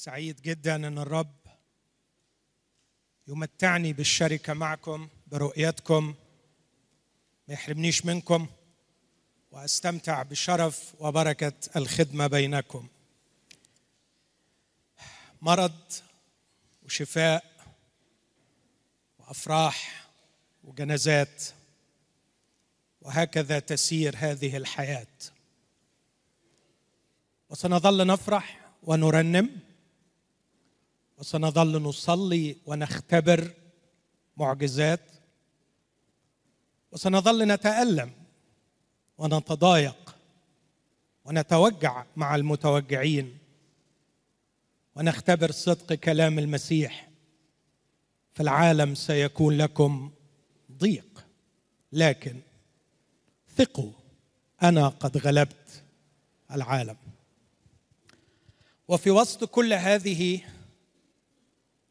سعيد جدا إن الرب يمتعني بالشركة معكم برؤيتكم ما يحرمنيش منكم وأستمتع بشرف وبركة الخدمة بينكم. مرض وشفاء وأفراح وجنازات وهكذا تسير هذه الحياة. وسنظل نفرح ونرنم. وسنظل نصلي ونختبر معجزات وسنظل نتألم ونتضايق ونتوجع مع المتوجعين ونختبر صدق كلام المسيح في العالم سيكون لكم ضيق. لكن ثقوا أنا قد غلبت العالم. وفي وسط كل هذه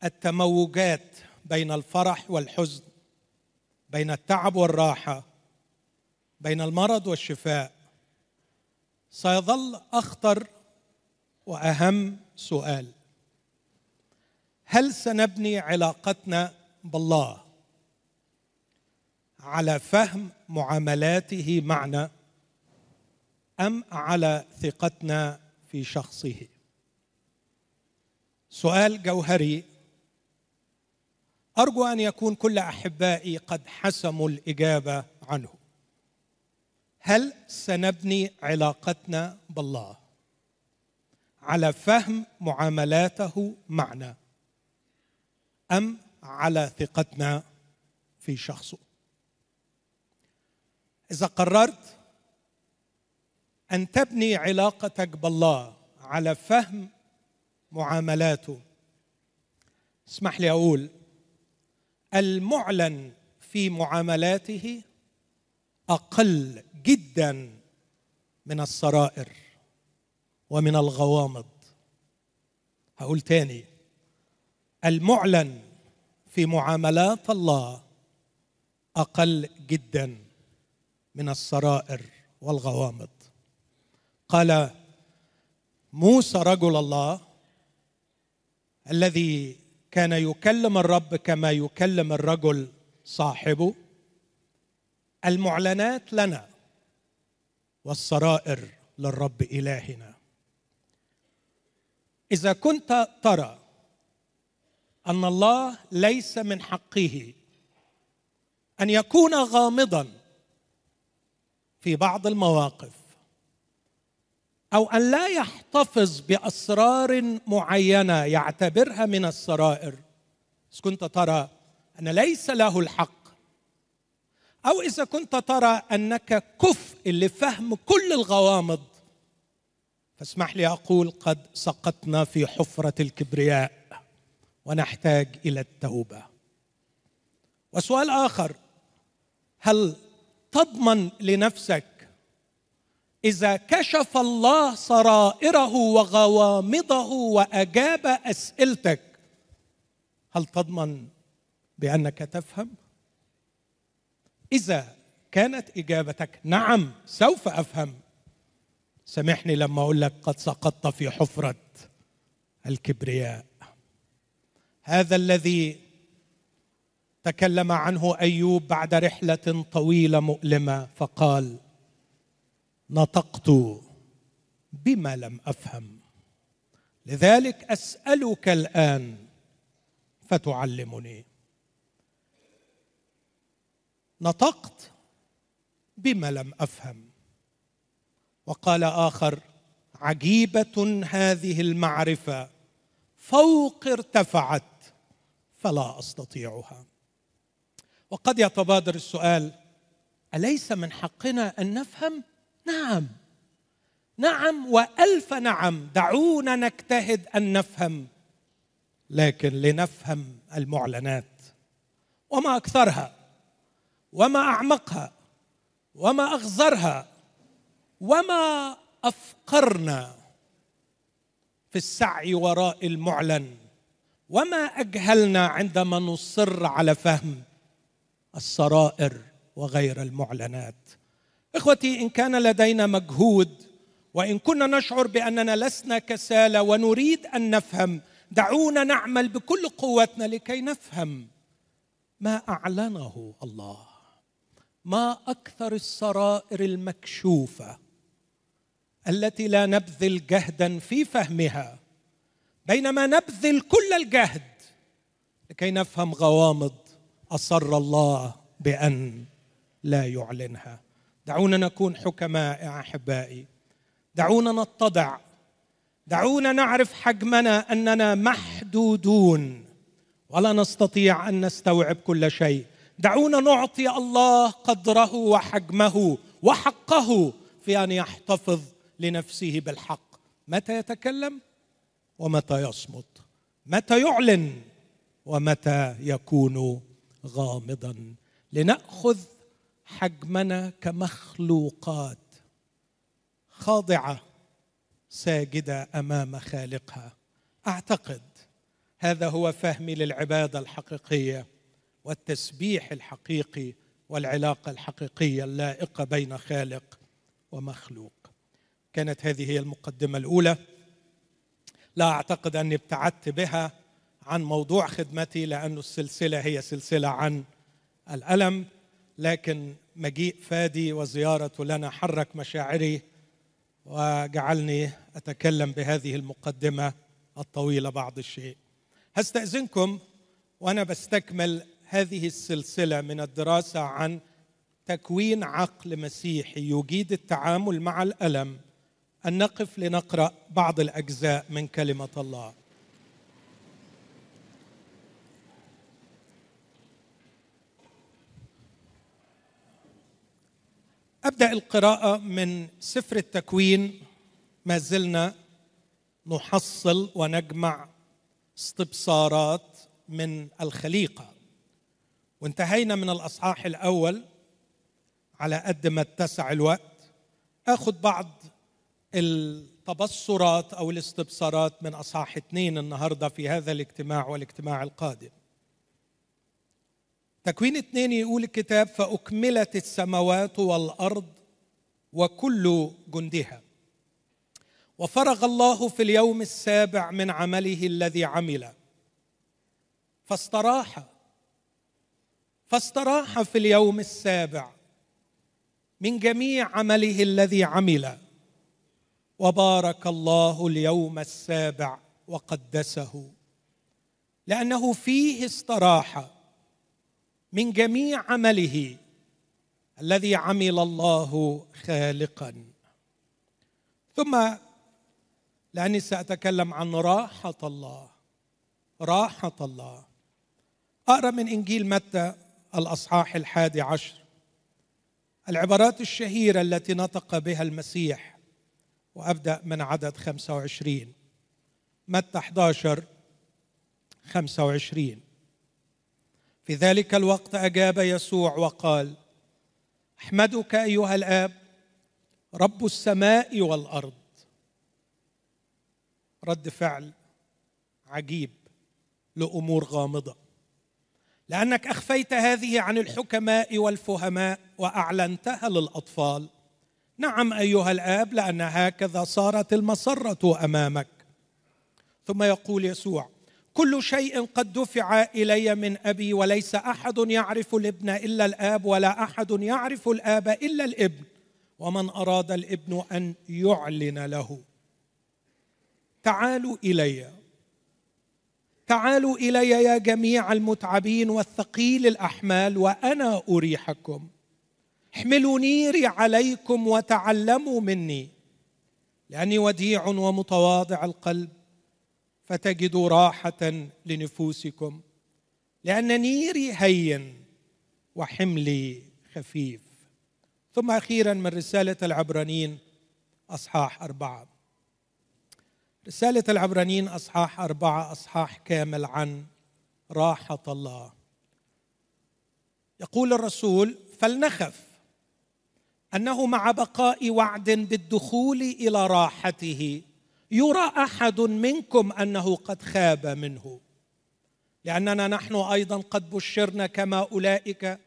التموجات بين الفرح والحزن بين التعب والراحة بين المرض والشفاء. سيظل أخطر وأهم سؤال هل سنبني علاقتنا بالله على فهم معاملاته معنا أم على ثقتنا في شخصه؟ سؤال جوهري أرجو أن يكون كل أحبائي قد حسموا الإجابة عنه. هل سنبني علاقتنا بالله على فهم معاملاته معنا أم على ثقتنا في شخصه؟ إذا قررت أن تبني علاقتك بالله على فهم معاملاته اسمح لي أقول المعلن في معاملاته أقل جدا من السرائر ومن الغوامض. هقول تاني المعلن في معاملات الله أقل جدا من السرائر والغوامض. قال موسى رجل الله الذي كان يكلم الرب كما يكلم الرجل صاحبه. المعلنات لنا والسرائر للرب إلهنا. إذا كنت ترى أن الله ليس من حقه أن يكون غامضا في بعض المواقف أو أن لا يحتفظ بأسرار معينة يعتبرها من السرائر. اذا كنت ترى أن ليس له الحق أو إذا كنت ترى أنك كفء لفهم كل الغوامض. فاسمح لي أقول قد سقطنا في حفرة الكبرياء ونحتاج إلى التوبة. وسؤال آخر هل تضمن لنفسك إذا كشف الله سرائره وغوامضه وأجاب أسئلتك هل تضمن بأنك تفهم؟ إذا كانت إجابتك نعم سوف أفهم. سامحني لما أقول لك قد سقطت في حفرة الكبرياء. هذا الذي تكلم عنه أيوب بعد رحلة طويلة مؤلمة فقال نطقت بما لم أفهم. لذلك أسألك الآن فتعلمني. نطقت بما لم أفهم. وقال آخر عجيبة هذه المعرفة. فوق ارتفعت فلا أستطيعها. وقد يتبادر السؤال أليس من حقنا أن نفهم؟ نعم. نعم وألف نعم. دعونا نجتهد أن نفهم لكن لنفهم المعلنات وما أكثرها وما أعمقها وما أغزرها وما أفقرنا في السعي وراء المعلن وما أجهلنا عندما نصر على فهم السرائر وغير المعلنات. إخوتي إن كان لدينا مجهود وإن كنا نشعر بأننا لسنا كسالى ونريد أن نفهم دعونا نعمل بكل قوتنا لكي نفهم. ما أعلنه الله؟ ما أكثر السرائر المكشوفة التي لا نبذل جهدا في فهمها بينما نبذل كل الجهد لكي نفهم غوامض أصر الله بأن لا يعلنها. دعونا نكون حكماء يا أحبائي. دعونا نتضع. دعونا نعرف حجمنا أننا محدودون. ولا نستطيع أن نستوعب كل شيء. دعونا نعطي الله قدره وحجمه وحقه في أن يحتفظ لنفسه بالحق. متى يتكلم؟ ومتى يصمت؟ متى يعلن؟ ومتى يكون غامضا؟ لنأخذ حجمنا كمخلوقات خاضعة ساجدة أمام خالقها. أعتقد هذا هو فهمي للعبادة الحقيقية والتسبيح الحقيقي والعلاقة الحقيقية اللائقة بين خالق ومخلوق. كانت هذه هي المقدمة الأولى. لا أعتقد أني ابتعدت بها عن موضوع خدمتي لأن السلسلة هي سلسلة عن الألم. لكن مجيء فادي وزيارته لنا حرك مشاعري وجعلني أتكلم بهذه المقدمة الطويلة بعض الشيء. هستأذنكم وأنا بستكمل هذه السلسلة من الدراسة عن تكوين عقل مسيحي يجيد التعامل مع الألم. أن نقف لنقرأ بعض الأجزاء من كلمة الله. أبدأ القراءة من سفر التكوين. ما زلنا نحصل ونجمع استبصارات من الخليقة. وانتهينا من الأصحاح الأول على قد ما اتسع الوقت. آخذ بعض التبصرات أو الاستبصارات من أصحاح اثنين النهارده في هذا الاجتماع والاجتماع القادم. تكوين اثنين يقول الكتاب فأكملت السماوات والأرض وكل جندها. وفرغ الله في اليوم السابع من عمله الذي عمل. فاستراح فاستراح في اليوم السابع من جميع عمله الذي عمل. وبارك الله اليوم السابع وقدسه. لأنه فيه استراح من جميع عمله الذي عمل الله خالقا. ثم لأني سأتكلم عن راحة الله راحة الله. أقرأ من إنجيل متى الأصحاح الحادي عشر. العبارات الشهيرة التي نطق بها المسيح وأبدأ من عدد 25 متى 11 25 في ذلك الوقت أجاب يسوع وقال أحمدك أيها الآب رب السماء والأرض. رد فعل عجيب لأمور غامضة. لأنك أخفيت هذه عن الحكماء والفهماء وأعلنتها للأطفال. نعم أيها الآب لأن هكذا صارت المسرة أمامك. ثم يقول يسوع كل شيء قد دفع إلي من أبي وليس أحد يعرف الابن إلا الآب ولا أحد يعرف الآب إلا الابن. ومن أراد الابن أن يعلن له. تعالوا إلي. تعالوا إلي يا جميع المتعبين والثقيل الأحمال وأنا أريحكم. احملوا نيري عليكم وتعلموا مني. لأني وديع ومتواضع القلب. فتجدوا راحة لنفوسكم. لأن نيري هين وحملي خفيف. ثم أخيرا من رسالة العبرانيين أصحاح أربعة. رسالة العبرانيين أصحاح أربعة أصحاح كامل عن راحة الله. يقول الرسول فلنخف أنه مع بقاء وعد بالدخول إلى راحته يرى أحد منكم أنه قد خاب منه. لأننا نحن أيضا قد بشرنا كما أولئك.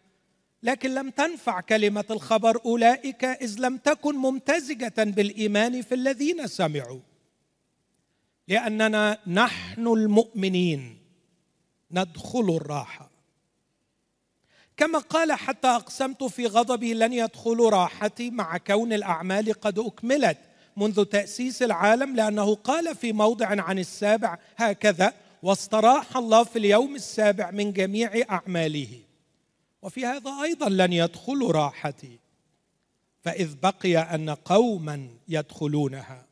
لكن لم تنفع كلمة الخبر أولئك إذ لم تكن ممتزجة بالإيمان في الذين سمعوا. لأننا نحن المؤمنين. ندخل الراحة. كما قال حتى أقسمت في غضبي لن يدخلوا راحتي مع كون الأعمال قد أكملت. منذ تأسيس العالم لأنه قال في موضع عن السابع هكذا واستراح الله في اليوم السابع من جميع أعماله. وفي هذا أيضا لن يدخلوا راحتي فإذ بقي أن قوما يدخلونها.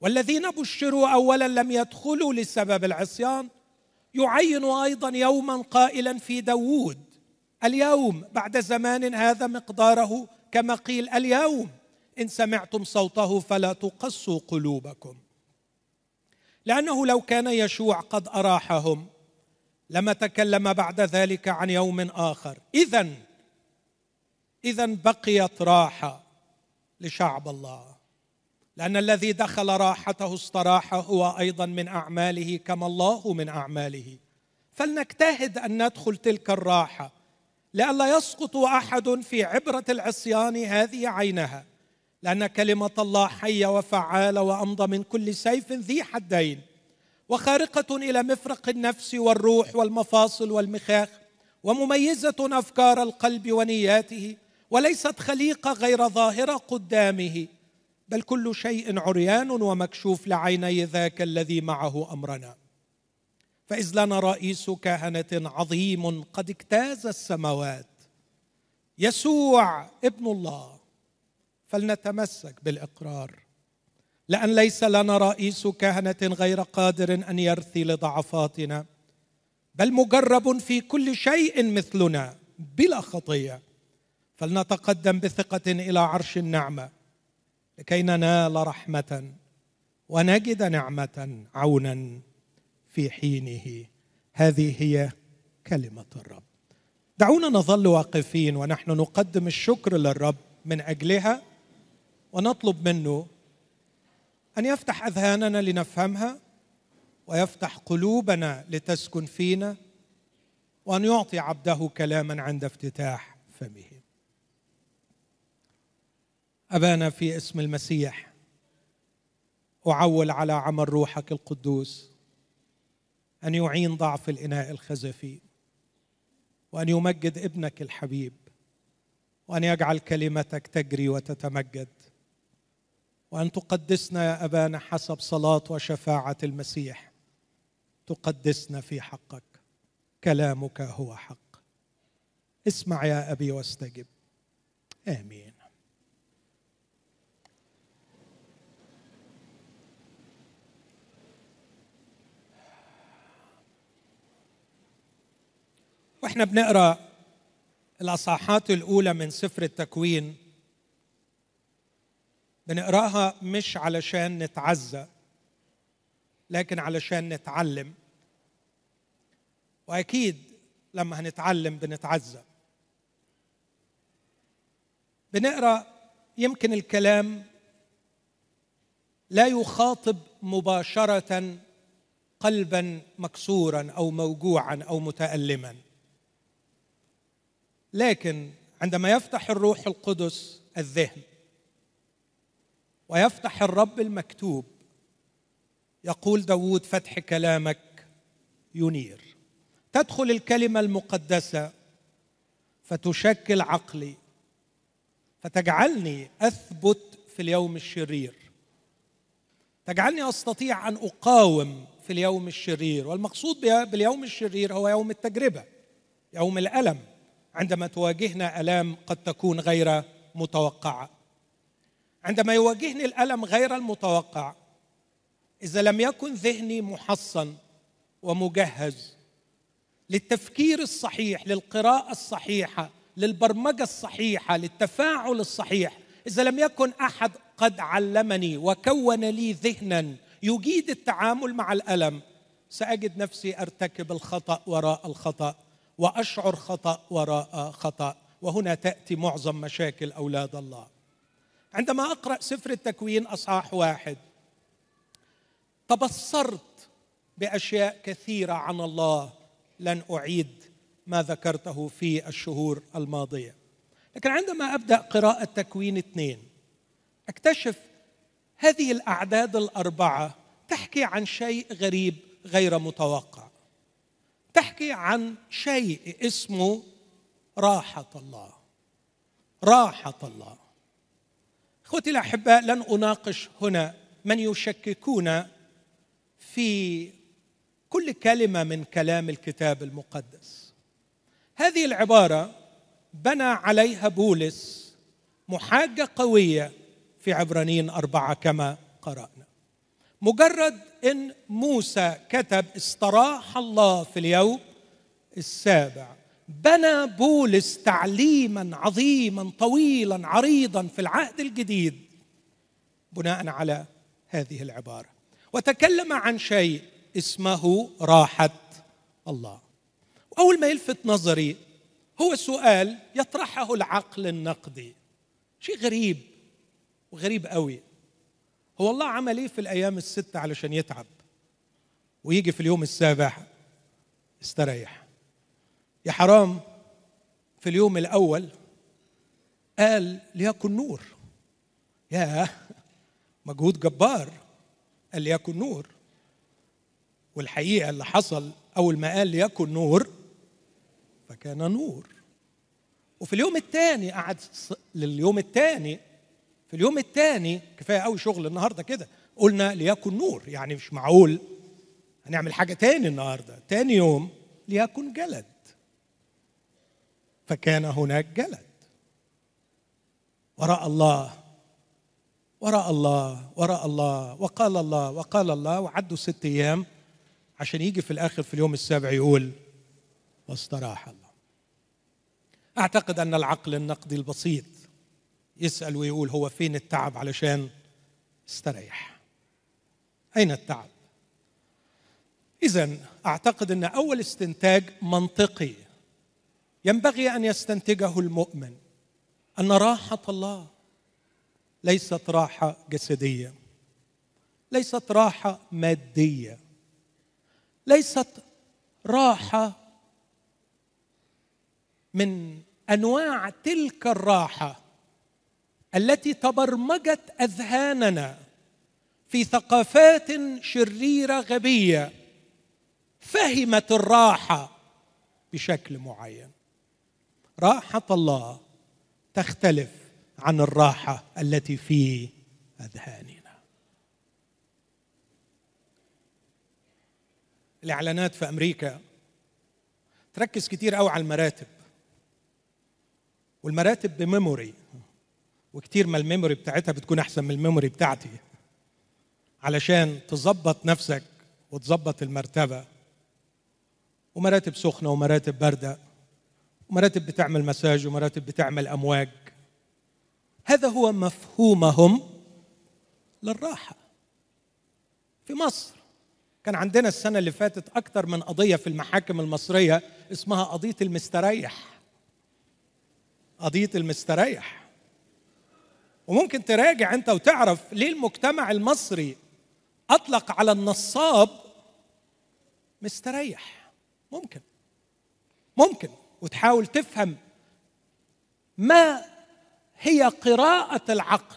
والذين بشروا اولا لم يدخلوا لسبب العصيان يعين أيضا يوما قائلا في داوود اليوم بعد زمان هذا مقداره كما قيل اليوم. إن سمعتم صوته فلا تقسوا قلوبكم. لأنه لو كان يشوع قد أراحهم لما تكلم بعد ذلك عن يوم آخر. اذا اذا بقيت راحة لشعب الله. لأن الذي دخل راحته استراح هو أيضا من أعماله كما الله من أعماله. فلنجتهد أن ندخل تلك الراحة. لئلا يسقط أحد في عبرة العصيان هذه عينها. لأن كلمة الله حية وفعالة وأمضى من كل سيف ذي حدين وخارقة إلى مفرق النفس والروح والمفاصل والمخاخ ومميزة أفكار القلب ونياته وليست خليقة غير ظاهرة قدامه بل كل شيء عريان ومكشوف لعيني ذاك الذي معه أمرنا. فإذ لنا رئيس كهنة عظيم قد اجتاز السماوات. يسوع ابن الله. فلنتمسك بالإقرار. لأن ليس لنا رئيس كهنة غير قادر أن يرثي لضعفاتنا بل مجرب في كل شيء مثلنا بلا خطية. فلنتقدم بثقة إلى عرش النعمة لكي ننال رحمة ونجد نعمة عونا في حينه. هذه هي كلمة الرب. دعونا نظل واقفين ونحن نقدم الشكر للرب من أجلها. ونطلب منه أن يفتح أذهاننا لنفهمها ويفتح قلوبنا لتسكن فينا وأن يعطي عبده كلاما عند افتتاح فمه. أبانا في اسم المسيح أعول على عمل روحك القدوس أن يعين ضعف الإناء الخزفي وأن يمجد ابنك الحبيب وأن يجعل كلمتك تجري وتتمجد. وأن تقدسنا يا أبانا حسب صلاة وشفاعة المسيح. تقدسنا في حقك. كلامك هو حق. اسمع يا أبي واستجب. آمين. وإحنا بنقرأ الأصحاحات الأولى من سفر التكوين. بنقراها مش علشان نتعزى لكن علشان نتعلم. وأكيد لما هنتعلم بنتعزى بنقرأ يمكن الكلام لا يخاطب مباشرة قلبا مكسورا أو موجوعا أو متالما. لكن عندما يفتح الروح القدس الذهن ويفتح الرب المكتوب. يقول داود فتح كلامك ينير. تدخل الكلمة المقدسة فتشكل عقلي فتجعلني أثبت في اليوم الشرير. تجعلني أستطيع أن أقاوم في اليوم الشرير والمقصود باليوم الشرير هو يوم التجربة يوم الألم عندما تواجهنا ألام قد تكون غير متوقعة. عندما يواجهني الألم غير المتوقع إذا لم يكن ذهني محصن ومجهز للتفكير الصحيح للقراءة الصحيحة للبرمجة الصحيحة للتفاعل الصحيح إذا لم يكن أحد قد علمني وكون لي ذهنا يجيد التعامل مع الألم سأجد نفسي أرتكب الخطأ وراء الخطأ وأشعر خطأ وراء خطأ وهنا تأتي معظم مشاكل أولاد الله. عندما أقرأ سفر التكوين أصحاح واحد تبصرت بأشياء كثيرة عن الله لن أعيد ما ذكرته في الشهور الماضية. لكن عندما أبدأ قراءة تكوين اثنين أكتشف هذه الأعداد الأربعة تحكي عن شيء غريب غير متوقع. تحكي عن شيء اسمه راحة الله. راحة الله. أخوتي الأحباء لن أناقش هنا من يشككون في كل كلمة من كلام الكتاب المقدس. هذه العبارة بنى عليها بولس محاجة قوية في عبرانيين أربعة كما قرأنا. مجرد إن موسى كتب استراح الله في اليوم السابع بنى بولس تعليما عظيما طويلا عريضا في العهد الجديد بناء على هذه العبارة. وتكلم عن شيء اسمه راحة الله. وأول ما يلفت نظري هو سؤال يطرحه العقل النقدي. شيء غريب وغريب قوي. هو الله عمل إيه في الأيام الستة علشان يتعب ويجي في اليوم السابع استريح؟ يا حرام في اليوم الأول قال ليكن نور. يا مجهود جبار قال ليكن نور. والحقيقة اللي حصل أول ما قال ليكن نور فكان نور. وفي اليوم الثاني قعد لليوم الثاني في اليوم الثاني كفاية قوي شغل النهارده كده قلنا ليكن نور. يعني مش معقول هنعمل حاجة تاني النهارده. تاني يوم ليكن جلد. فكان هناك جلد. وراء الله وراء الله وراء الله وقال الله وقال الله وعدوا ست أيام عشان يجي في الآخر في اليوم السابع يقول واستراح الله. أعتقد أن العقل النقدي البسيط يسأل ويقول هو فين التعب علشان استريح؟ أين التعب؟ اذا أعتقد أن أول استنتاج منطقي ينبغي أن يستنتجه المؤمن. أن راحة الله ليست راحة جسدية. ليست راحة مادية. ليست راحة من أنواع تلك الراحة التي تبرمجت أذهاننا في ثقافات شريرة غبية فهمت الراحة بشكل معين. راحة الله تختلف عن الراحة التي في أذهاننا. الإعلانات في أمريكا تركز كتير قوي على المراتب والمراتب ب memory وكتير ما ال memory بتاعتها بتكون أحسن من ال memory بتاعتي علشان تظبط نفسك وتظبط المرتبة ومراتب سخنة ومراتب باردة ومراتب بتعمل مساج ومراتب بتعمل أمواج. هذا هو مفهومهم للراحة. في مصر كان عندنا السنة اللي فاتت أكثر من قضية في المحاكم المصرية اسمها قضية المستريح. قضية المستريح. وممكن تراجع أنت وتعرف ليه المجتمع المصري أطلق على النصاب مستريح. ممكن. ممكن. وتحاول تفهم ما هي قراءة العقل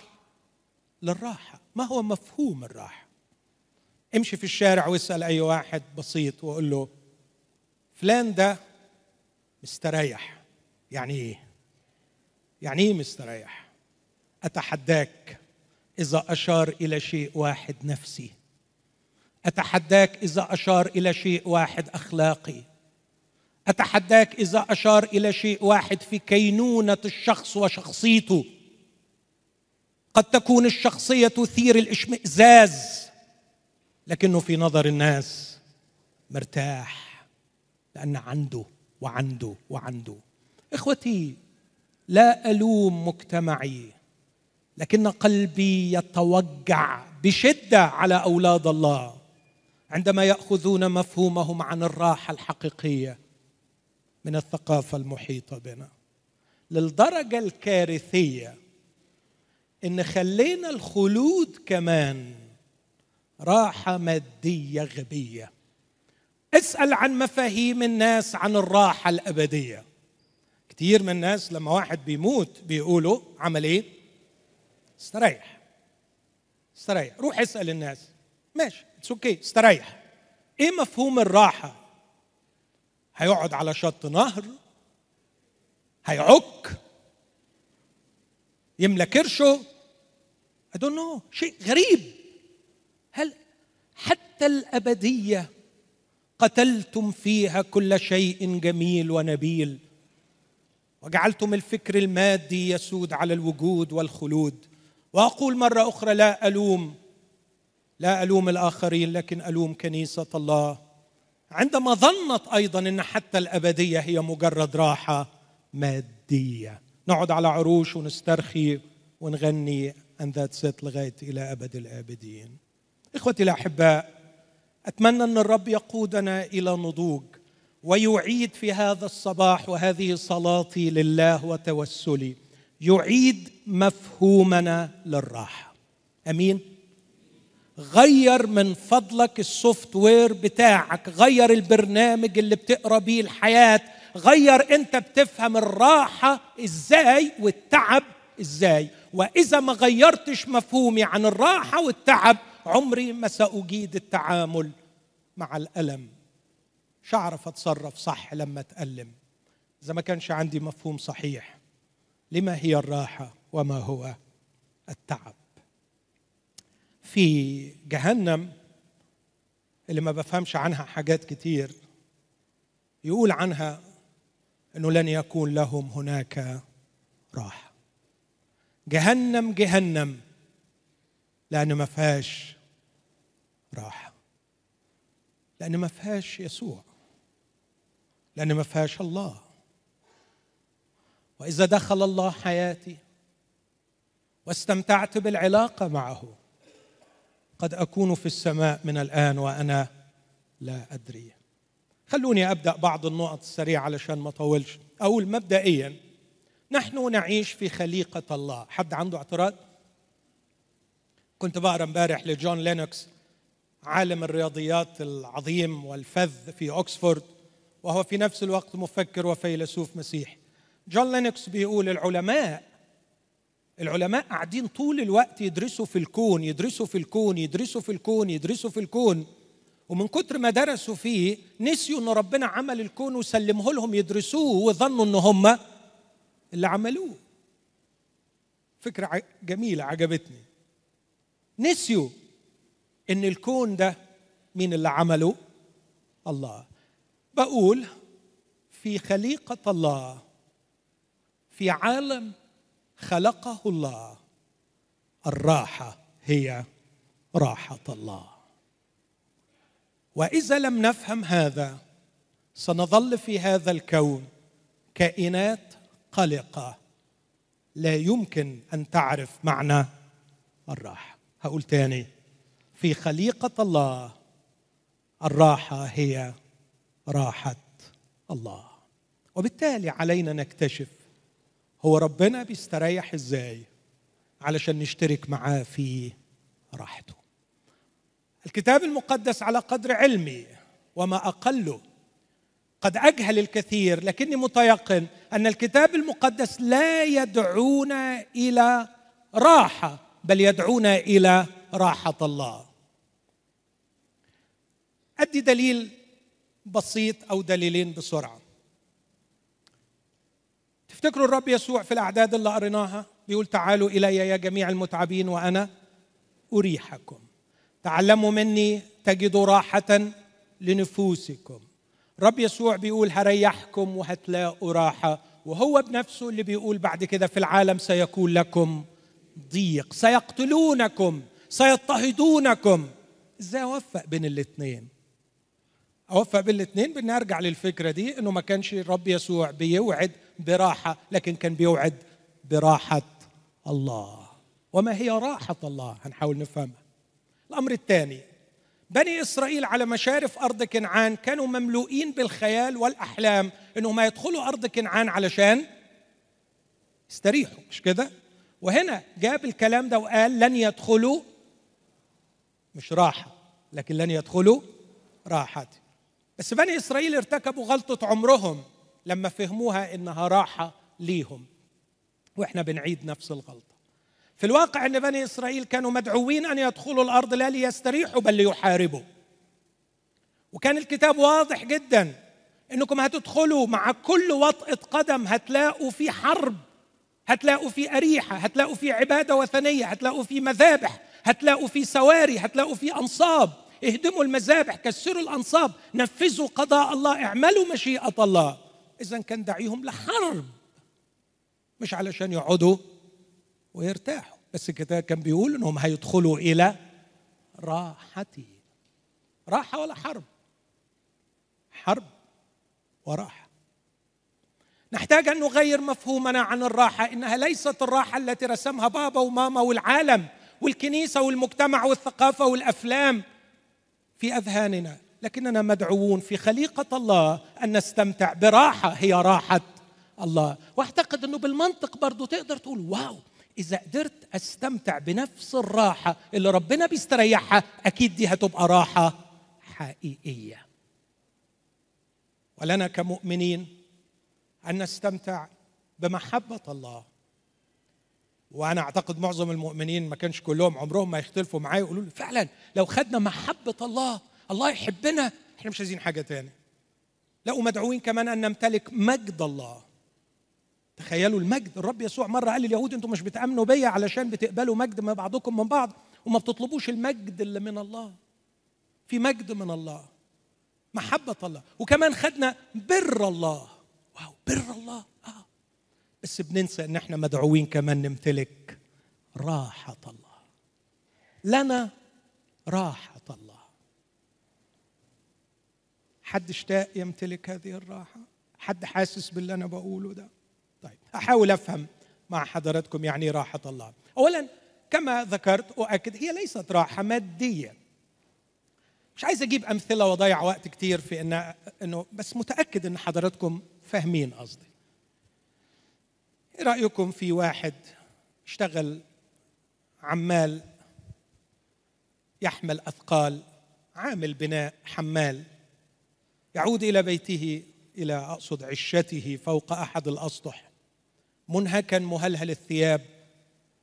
للراحة. ما هو مفهوم الراحة؟ امشي في الشارع واسأل أي واحد بسيط وقول له فلان ده مستريح يعني إيه؟ يعني إيه مستريح أتحداك إذا أشار إلى شيء واحد نفسي. أتحداك إذا أشار إلى شيء واحد أخلاقي. أتحداك إذا أشار إلى شيء واحد في كينونة الشخص وشخصيته. قد تكون الشخصية تثير الإشمئزاز لكنه في نظر الناس مرتاح لأن عنده وعنده وعنده. إخوتي لا ألوم مجتمعي لكن قلبي يتوجع بشدة على أولاد الله عندما يأخذون مفهومهم عن الراحة الحقيقية. من الثقافة المحيطة بنا. للدرجة الكارثية إن خلينا الخلود كمان راحة مادية غبية. اسأل عن مفاهيم الناس عن الراحة الأبدية. كثير من الناس لما واحد بيموت بيقولوا عمل إيه استريح. استريح. روح اسأل الناس. ماشي. it's okay استريح. إيه مفهوم الراحة؟ هيقعد على شط نهر هيقعد يملى كرشه. I don't know. شيء غريب. هل حتى الأبدية قتلتم فيها كل شيء جميل ونبيل؟ وجعلتم الفكر المادي يسود على الوجود والخلود. وأقول مرة أخرى لا ألوم. لا ألوم الآخرين لكن ألوم كنيسة الله. عندما ظنت أيضا إن حتى الأبدية هي مجرد راحة مادية. نقعد على عروش ونسترخي ونغني ان ذات ست لغاية إلى أبد الآبدين. إخوتي الأحباء أتمنى أن الرب يقودنا إلى نضوج ويعيد في هذا الصباح وهذه صلاتي لله وتوسلي. يعيد مفهومنا للراحة. آمين. غير من فضلك السوفت وير بتاعك غير البرنامج اللي بتقرأ بيه الحياة غير انت بتفهم الراحة إزاي والتعب إزاي. وإذا ما غيرتش مفهومي عن الراحة والتعب عمري ما سأجيد التعامل مع الألم. مش هعرف أتصرف صح لما أتألم. إذا ما كانش عندي مفهوم صحيح لما هي الراحة وما هو التعب؟ في جهنم اللي ما بفهمش عنها حاجات كتير. يقول عنها إنه لن يكون لهم هناك راحة. جهنم جهنم لأن ما فيهاش راحة. لأن ما فيهاش يسوع. لأن ما فيهاش الله. وإذا دخل الله حياتي واستمتعت بالعلاقة معه قد أكون في السماء من الآن وأنا لا أدري. خلوني أبدأ بعض النقط السريعة علشان ما أطولش. أقول مبدئيا نحن نعيش في خليقة الله. حد عنده اعتراض؟ كنت بقرأ امبارح لجون لينكس عالم الرياضيات العظيم والفذ في اوكسفورد وهو في نفس الوقت مفكر وفيلسوف مسيحي. جون لينكس بيقول العلماء العلماء قاعدين طول الوقت يدرسوا في الكون يدرسوا في الكون يدرسوا في الكون يدرسوا في الكون. ومن كتر ما درسوا فيه نسيوا إن ربنا عمل الكون وسلمه لهم يدرسوه وظنوا إن هم اللي عملوه. فكرة جميلة عجبتني. نسيوا إن الكون ده مين اللي عمله؟ الله. بقول في خليقة الله في عالم خلقه الله. الراحة هي راحة الله. وإذا لم نفهم هذا سنظل في هذا الكون كائنات قلقة. لا يمكن أن تعرف معنى الراحة. هقول تاني. في خليقة الله الراحة هي راحة الله. وبالتالي علينا نكتشف هو ربنا بيستريح إزاي؟ علشان نشترك معاه في راحته. الكتاب المقدس على قدر علمي وما اقله قد أجهل الكثير لكني متيقن أن الكتاب المقدس لا يدعونا إلى راحة بل يدعونا إلى راحة الله. أدي دليل بسيط أو دليلين بسرعة. تفتكروا الرب يسوع في الأعداد اللي قريناها؟ بيقول تعالوا إلي يا جميع المتعبين وأنا أريحكم. تعلموا مني تجدوا راحة لنفوسكم. رب يسوع بيقول هريحكم وهتلاقوا راحة. وهو بنفسه اللي بيقول بعد كده في العالم سيكون لكم ضيق سيقتلونكم سيضطهدونكم. إزاي أوفق بين الاثنين أوفق بين الاثنين بدنا ارجع للفكرة دي إنه ما كانش الرب يسوع بيوعد براحة لكن كان بيوعد براحة الله. وما هي راحة الله؟ هنحاول نفهمها. الأمر الثاني بني إسرائيل على مشارف أرض كنعان كانوا مملوئين بالخيال والأحلام إنهم يدخلوا أرض كنعان علشان يستريحوا مش كده؟ وهنا جاب الكلام ده وقال لن يدخلوا مش راحة لكن لن يدخلوا راحتي. بس بني إسرائيل ارتكبوا غلطة عمرهم. لما فهموها إنها راحة ليهم. وإحنا بنعيد نفس الغلطة. في الواقع إن بني إسرائيل كانوا مدعوين أن يدخلوا الأرض لا ليستريحوا بل ليحاربوا. وكان الكتاب واضح جدا إنكم هتدخلوا مع كل وطئه قدم هتلاقوا في حرب هتلاقوا في أريحة هتلاقوا في عبادة وثنية هتلاقوا في مذابح هتلاقوا في سواري هتلاقوا في أنصاب. اهدموا المذابح كسروا الأنصاب نفذوا قضاء الله اعملوا مشيئة الله. إذا كان دعيهم لحرب مش علشان يقعدوا ويرتاحوا بس الكتاب كان بيقول إنهم هيدخلوا إلى راحتي. راحة ولا حرب؟ حرب وراحة. نحتاج أن نغير مفهومنا عن الراحة إنها ليست الراحة التي رسمها بابا وماما والعالم والكنيسة والمجتمع والثقافة والأفلام في أذهاننا. لكننا مدعوون في خليقة الله أن نستمتع براحة هي راحة الله. واعتقد إنه بالمنطق برضه تقدر تقول واو إذا قدرت أستمتع بنفس الراحة اللي ربنا بيستريحها أكيد دي هتبقى راحة حقيقية. ولنا كمؤمنين أن نستمتع بمحبة الله. وأنا أعتقد معظم المؤمنين ما كانش كلهم عمرهم ما يختلفوا معايا يقولوا لي فعلا لو خدنا محبة الله الله يحبنا إحنا مش عايزين حاجة تاني. لا ومدعوين كمان أن نمتلك مجد الله. تخيلوا المجد الرب يسوع مرة قال لليهود أنتم مش بتأمنوا بيا علشان بتقبلوا مجد من بعضكم من بعض وما بتطلبوش المجد اللي من الله. في مجد من الله محبة الله وكمان خدنا بر الله. واو بر الله. آه. بس بننسى إن إحنا مدعوين كمان نمتلك راحة الله. لنا راحة الله حد اشتاق يمتلك هذه الراحة؟ حد حاسس باللي أنا بقوله ده؟ طيب أحاول أفهم مع حضراتكم يعني راحة الله. أولا كما ذكرت أؤكد هي ليست راحة مادية. مش عايز أجيب أمثلة وأضيع وقت كتير في إن إنه بس متأكد إن حضراتكم فاهمين قصدي. إيه رأيكم في واحد اشتغل عمال يحمل أثقال عامل بناء حمال؟ يعود إلى بيته إلى أقصد عشته فوق أحد الأسطح منهكا مهلهل الثياب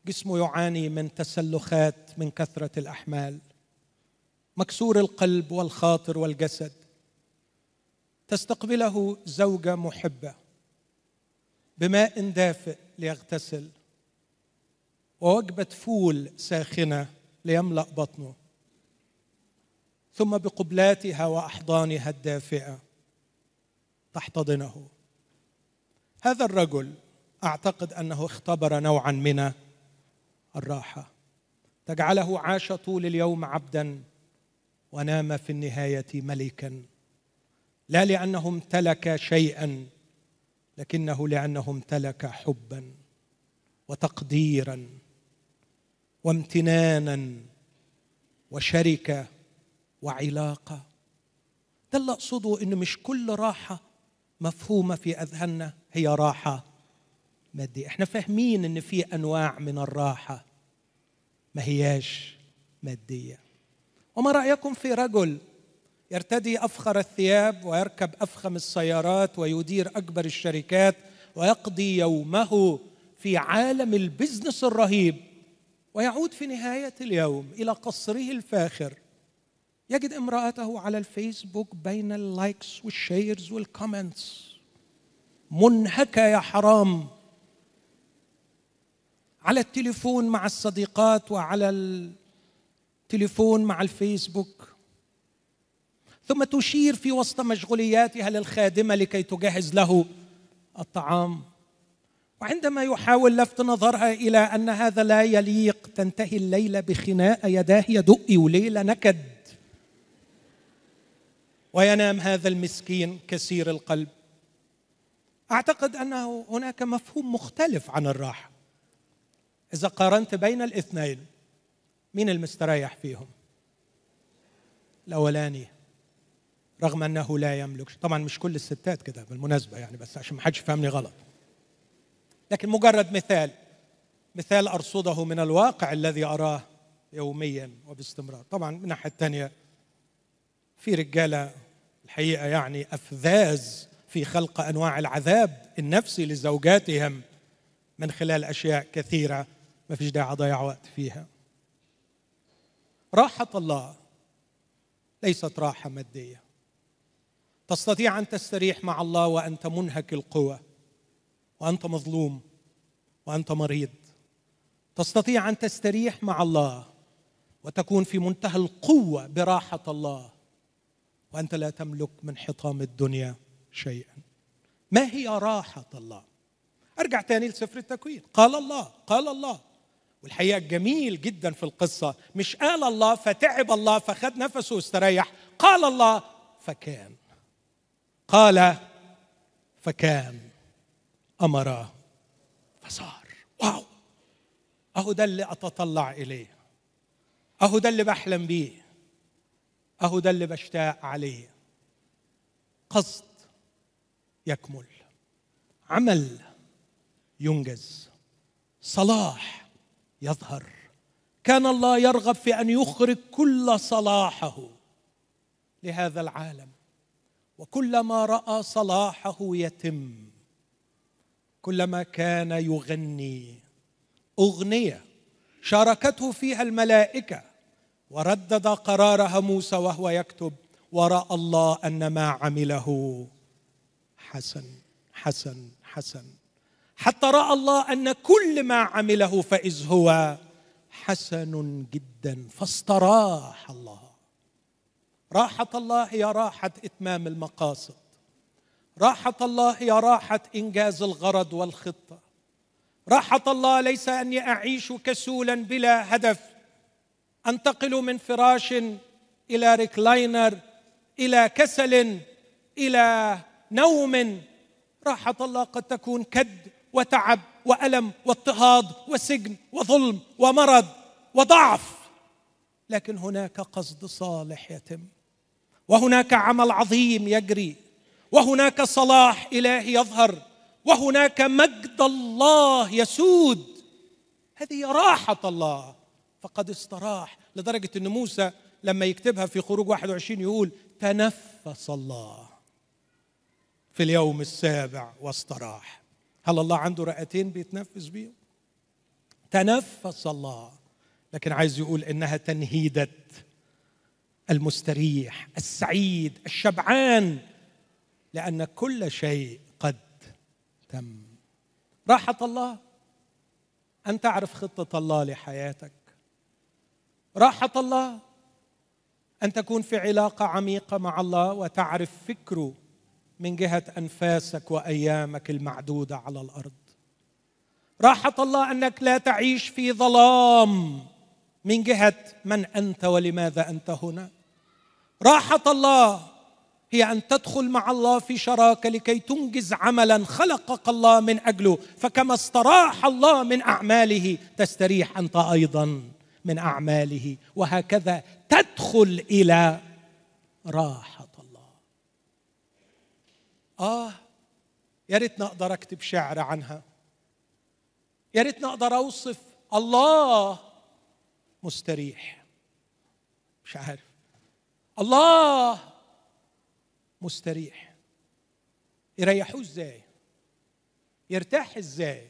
جسمه يعاني من تسلخات من كثرة الأحمال مكسور القلب والخاطر والجسد. تستقبله زوجه محبة بماء دافئ ليغتسل ووجبة فول ساخنة ليملأ بطنه. ثم بقبلاتها وأحضانها الدافئة تحتضنه. هذا الرجل أعتقد أنه اختبر نوعا من الراحة. تجعله عاش طول اليوم عبدا ونام في النهاية ملكا. لا لأنه امتلك شيئا لكنه لأنه امتلك حبا وتقديرا وامتنانا وشركة وعلاقة. ده اللي أقصده إن مش كل راحة مفهومة في أذهاننا هي راحة مادية. إحنا فاهمين إن في أنواع من الراحة ما هياش مادية. وما رأيكم في رجل يرتدي أفخر الثياب ويركب أفخم السيارات ويدير أكبر الشركات ويقضي يومه في عالم ال business الرهيب ويعود في نهاية اليوم إلى قصره الفاخر. يجد امرأته على الفيسبوك بين ال likes وال shares وال comments منهكة يا حرام. على التليفون مع الصديقات وعلى التليفون مع الفيسبوك. ثم تشير في وسط مشغولياتها للخادمة لكي تجهز له الطعام. وعندما يحاول لفت نظرها إلى أن هذا لا يليق تنتهي الليلة بخناقة يداه يدق وليلة نكد. وينام هذا المسكين كثير القلب. أعتقد أنه هناك مفهوم مختلف عن الراحة. إذا قارنت بين الاثنين مين المستريح فيهم؟ الأولاني رغم أنه لا يملك طبعا مش كل الستات كده بالمناسبة يعني بس عشان ما حدش يفهمني غلط. لكن مجرد مثال مثال أرصده من الواقع الذي أراه يوميا وباستمرار. طبعا من الناحية الثانية في رجالة الحقيقة يعني أفذاذ في خلق أنواع العذاب النفسي لزوجاتهم من خلال أشياء كثيرة ما فيش داعي أضيع وقت فيها. راحة الله ليست راحة مادية. تستطيع أن تستريح مع الله وأنت منهك القوى وأنت مظلوم وأنت مريض. تستطيع أن تستريح مع الله وتكون في منتهى القوة براحة الله. وانت لا تملك من حطام الدنيا شيئا. ما هي راحة الله؟ أرجع تاني لسفر التكوين. قال الله قال الله. والحقيقة الجميل جدا في القصة. مش قال الله فتعب الله فخد نفسه واستريح. قال الله فكان. قال فكان. أمر فصار. واو! أهو ده اللي أتطلع إليه. أهو ده اللي بحلم بيه. أهو ده اللي بشتاق عليه. قصد يكمل. عمل ينجز. صلاح يظهر. كان الله يرغب في أن يخرج كل صلاحه لهذا العالم. وكلما رأى صلاحه يتم. كلما كان يغني. أغنية شاركته فيها الملائكة. وردد قرارها موسى وهو يكتب وراى الله أن ما عمله حسن حسن حسن. حتى رأى الله أن كل ما عمله فإذ هو حسن جدا فاستراح الله. راحة الله هي راحة إتمام المقاصد. راحة الله هي راحة إنجاز الغرض والخطة. راحة الله ليس أني أعيش كسولا بلا هدف. أنتقل من فراش إلى recliner إلى كسل إلى نوم. راحة الله قد تكون كد وتعب وألم واضطهاد وسجن وظلم ومرض وضعف. لكن هناك قصد صالح يتم وهناك عمل عظيم يجري وهناك صلاح إلهي يظهر وهناك مجد الله يسود. هذه راحة الله. فقد استراح لدرجة إن موسى لما يكتبها في خروج 21 يقول تنفس الله في اليوم السابع واستراح. هل الله عنده رئتين بيتنفس بيهم؟ تنفس الله لكن عايز يقول إنها تنهيدة المستريح السعيد الشبعان لأن كل شيء قد تم. راحة الله أن تعرف خطة الله لحياتك. راحة الله أن تكون في علاقة عميقة مع الله وتعرف فكره من جهة أنفاسك وأيامك المعدودة على الأرض. راحة الله أنك لا تعيش في ظلام من جهة من أنت ولماذا أنت هنا. راحة الله هي أن تدخل مع الله في شراكة لكي تنجز عملا خلقك الله من أجله. فكما استراح الله من أعماله تستريح أنت أيضا. من أعماله وهكذا تدخل إلى راحة الله. آه يا ريتني أقدر أكتب شعر عنها. يا ريتني أقدر أوصف الله مستريح. مش عارف. الله مستريح. يريحوه إزاي؟ يرتاح إزاي؟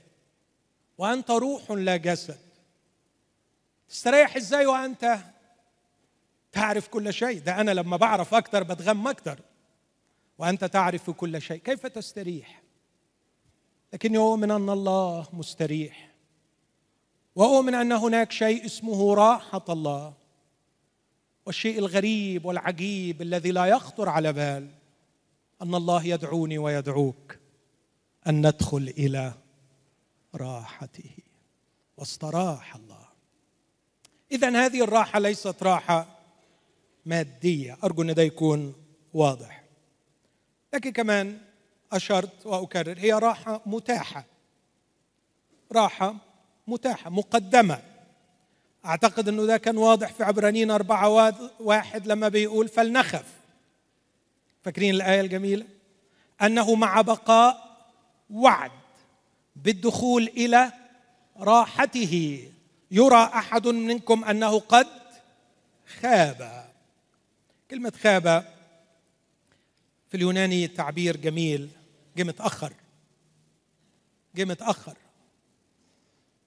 وأنت روح لا جسد. تستريح إزاي وأنت؟ تعرف كل شيء. ده أنا لما بعرف أكتر بتغم أكتر. وأنت تعرف كل شيء. كيف تستريح؟ لكني اؤمن أن الله مستريح. وأؤمن أن هناك شيء اسمه راحة الله. والشيء الغريب والعجيب الذي لا يخطر على بال. أن الله يدعوني ويدعوك أن ندخل إلى راحته. واستراح الله. اذا هذه الراحة ليست راحة مادية. أرجو أن ده يكون واضح. لكن كمان أشرت وأكرر هي راحة متاحة. راحة متاحة مقدمة. أعتقد أنه ده كان واضح في عبرانيين أربعة واحد لما بيقول فلنخف. فاكرين الآية الجميلة؟ أنه مع بقاء وعد بالدخول إلى راحته. يرى أحد منكم أنه قد خاب. كلمة خاب في اليوناني تعبير جميل جه متاخر جه متاخر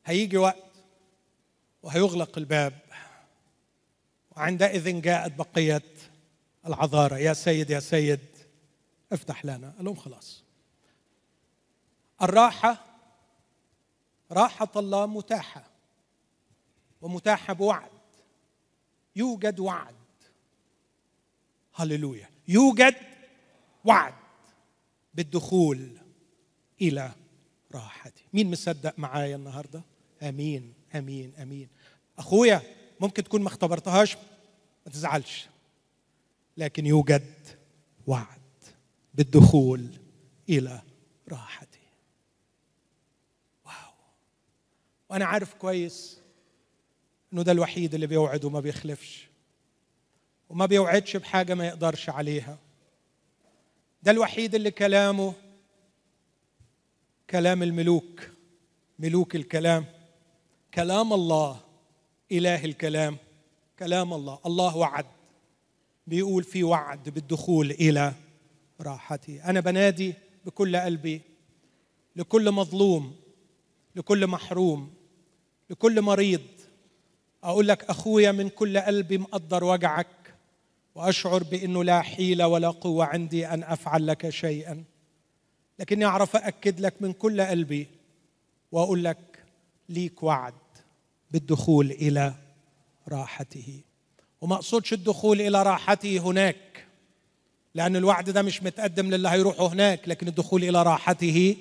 هيجي وقت وهيغلق الباب. وعندئذ جاءت بقية العذارى. يا سيد يا سيد افتح لنا. قال لهم خلاص. الراحة راحة الله متاحة. ومتاحه بوعد يوجد وعد. هللويا. يوجد وعد بالدخول إلى راحتي. مين مصدق معايا النهارده؟ آمين آمين آمين. أخويا ممكن تكون ما اختبرتهاش؟ ما تزعلش. لكن يوجد وعد بالدخول إلى راحتي. واو. وأنا عارف كويس إنه ده الوحيد اللي بيوعد وما بيخلفش. وما بيوعدش بحاجة ما يقدرش عليها. ده الوحيد اللي كلامه كلام الملوك ملوك الكلام. كلام الله إله الكلام. كلام الله الله وعد. بيقول في وعد بالدخول إلى راحتي أنا بنادي بكل قلبي لكل مظلوم لكل محروم لكل مريض. أقول لك أخويا من كل قلبي مقدر وجعك وأشعر بإنه لا حيلة ولا قوة عندي أن أفعل لك شيئا. لكني أعرف اكد لك من كل قلبي وأقول لك ليك وعد بالدخول إلى راحته. وما أقصدش الدخول إلى راحته هناك لأن الوعد ده مش متقدم للي هيروحوا هناك لكن الدخول إلى راحته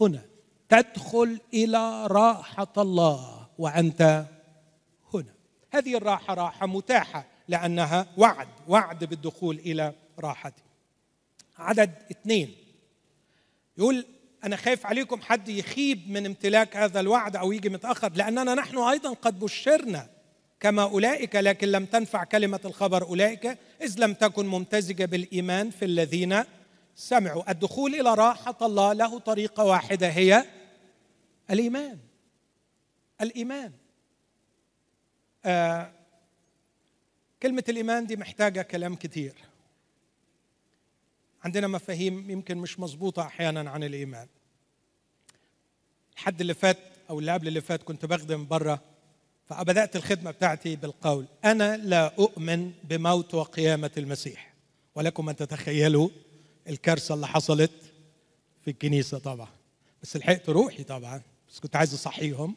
هنا. تدخل إلى راحة الله وأنت هذه الراحة راحة متاحة لأنها وعد وعد بالدخول إلى راحته عدد اثنين. يقول أنا خايف عليكم حد يخيب من امتلاك هذا الوعد أو يجي متأخر لأننا نحن أيضا قد بشرنا كما أولئك لكن لم تنفع كلمة الخبر أولئك إذ لم تكن ممتزجة بالإيمان في الذين سمعوا. الدخول إلى راحة الله له طريقة واحدة هي الإيمان. الإيمان. آه كلمة الإيمان دي محتاجة كلام كتير. عندنا مفاهيم يمكن مش مظبوطة أحيانا عن الإيمان. الحد اللي فات أو اللي قبل اللي فات كنت بخدم بره فبدأت الخدمة بتاعتي بالقول أنا لا أؤمن بموت وقيامة المسيح ولكم أن تتخيلوا الكارثة اللي حصلت في الكنيسة طبعا. بس لحقت روحي طبعا بس كنت عايز أصحيهم.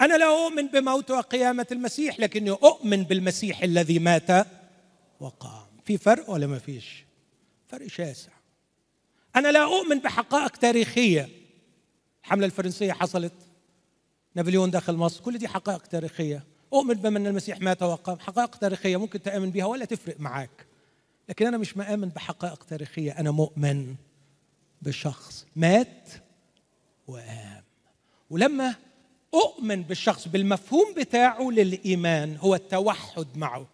أنا لا أؤمن بموت وقيامة المسيح لكني أؤمن بالمسيح الذي مات وقام. في فرق ولا ما فيش؟ فرق شاسع. أنا لا أؤمن بحقائق تاريخية. الحملة الفرنسية حصلت. نابليون دخل مصر كل دي حقائق تاريخية. أؤمن بمن المسيح مات وقام. حقائق تاريخية ممكن تأمن بها ولا تفرق معاك. لكن أنا مش مآمن بحقائق تاريخية. أنا مؤمن بشخص مات وقام. ولما أؤمن بالشخص بالمفهوم بتاعه للإيمان هو التوحد معه.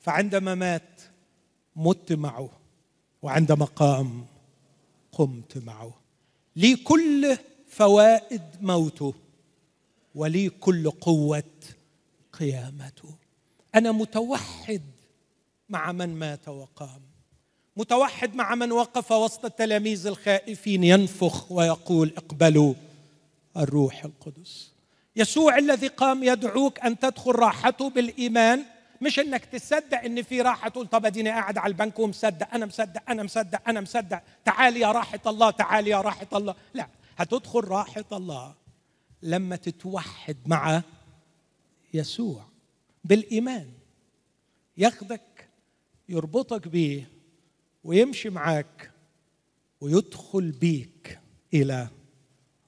فعندما مات مت معه. وعندما قام قمت معه. لي كل فوائد موته. ولي كل قوة قيامته. أنا متوحد مع من مات وقام. متوحد مع من وقف وسط التلاميذ الخائفين ينفخ ويقول اقبلوا الروح القدس. يسوع الذي قام يدعوك أن تدخل راحته بالإيمان مش إنك تصدق إن في راحة تقول طب أديني قاعد على البنك ومصدق أنا مصدق أنا مصدق أنا مصدق تعالي يا راحة الله تعالي يا راحة الله. لا هتدخل راحة الله لما تتوحد مع يسوع بالإيمان. ياخدك يربطك بيه ويمشي معاك ويدخل بيك إلى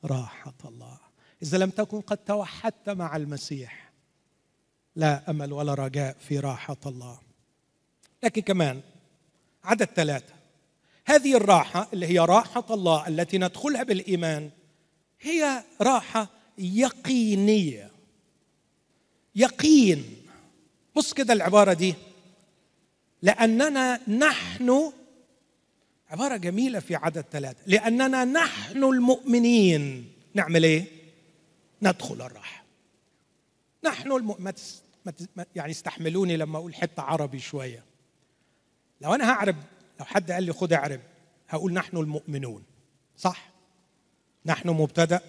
راحة الله. إذا لم تكن قد توحدت مع المسيح لا أمل ولا رجاء في راحة الله. لكن كمان عدد ثلاثة. هذه الراحة اللي هي راحة الله التي ندخلها بالإيمان هي راحة يقينية. يقين. بص كده العبارة دي. لأننا نحن عبارة جميلة في عدد ثلاثة. لأننا نحن المؤمنين. نعمل إيه؟ ندخل الراحة. نحن الم... يعني استحملوني لما أقول حتة عربي شوية. لو أنا هعرب لو حد قال لي خد اعرب هقول نحن المؤمنون. صح؟ نحن مبتدأ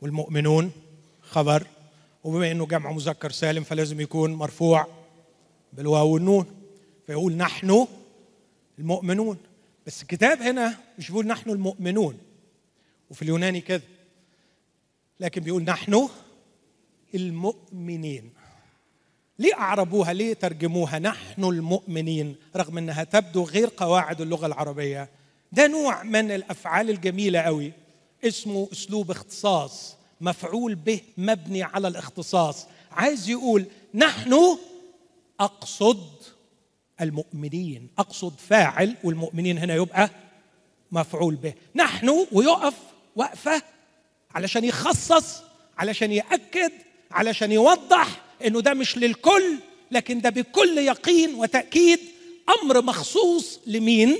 والمؤمنون خبر. وبما إنه جمع مذكر سالم فلازم يكون مرفوع بالواو والنون. فيقول نحن المؤمنون. بس الكتاب هنا مش بيقول نحن المؤمنون. وفي اليوناني كده لكن بيقول نحن المؤمنين. ليه أعربوها؟ ليه ترجموها؟ نحن المؤمنين رغم أنها تبدو غير قواعد اللغة العربية. ده نوع من الأفعال الجميلة قوي اسمه أسلوب اختصاص مفعول به مبني على الاختصاص. عايز يقول نحن أقصد المؤمنين أقصد فاعل والمؤمنين هنا يبقى مفعول به. نحن ويقف وقفة علشان يخصص علشان يأكد علشان يوضح إنه ده مش للكل لكن ده بكل يقين وتأكيد أمر مخصوص لمين؟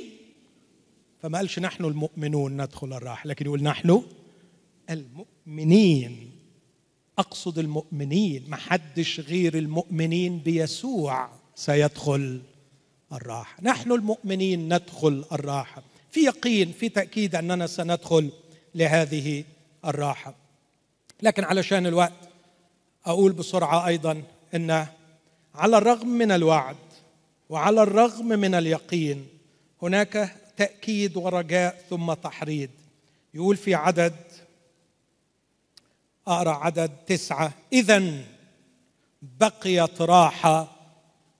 فما قالش نحن المؤمنون ندخل الراحة لكن يقول نحن المؤمنين. أقصد المؤمنين ما حدش غير المؤمنين بيسوع سيدخل الراحة. نحن المؤمنين ندخل الراحة. في يقين في تأكيد أننا سندخل لهذه الراحة. لكن علشان الوقت أقول بسرعة أيضا أن على الرغم من الوعد وعلى الرغم من اليقين هناك تأكيد ورجاء ثم تحريض. يقول في عدد أقرأ عدد تسعة. إذا بقيت راحة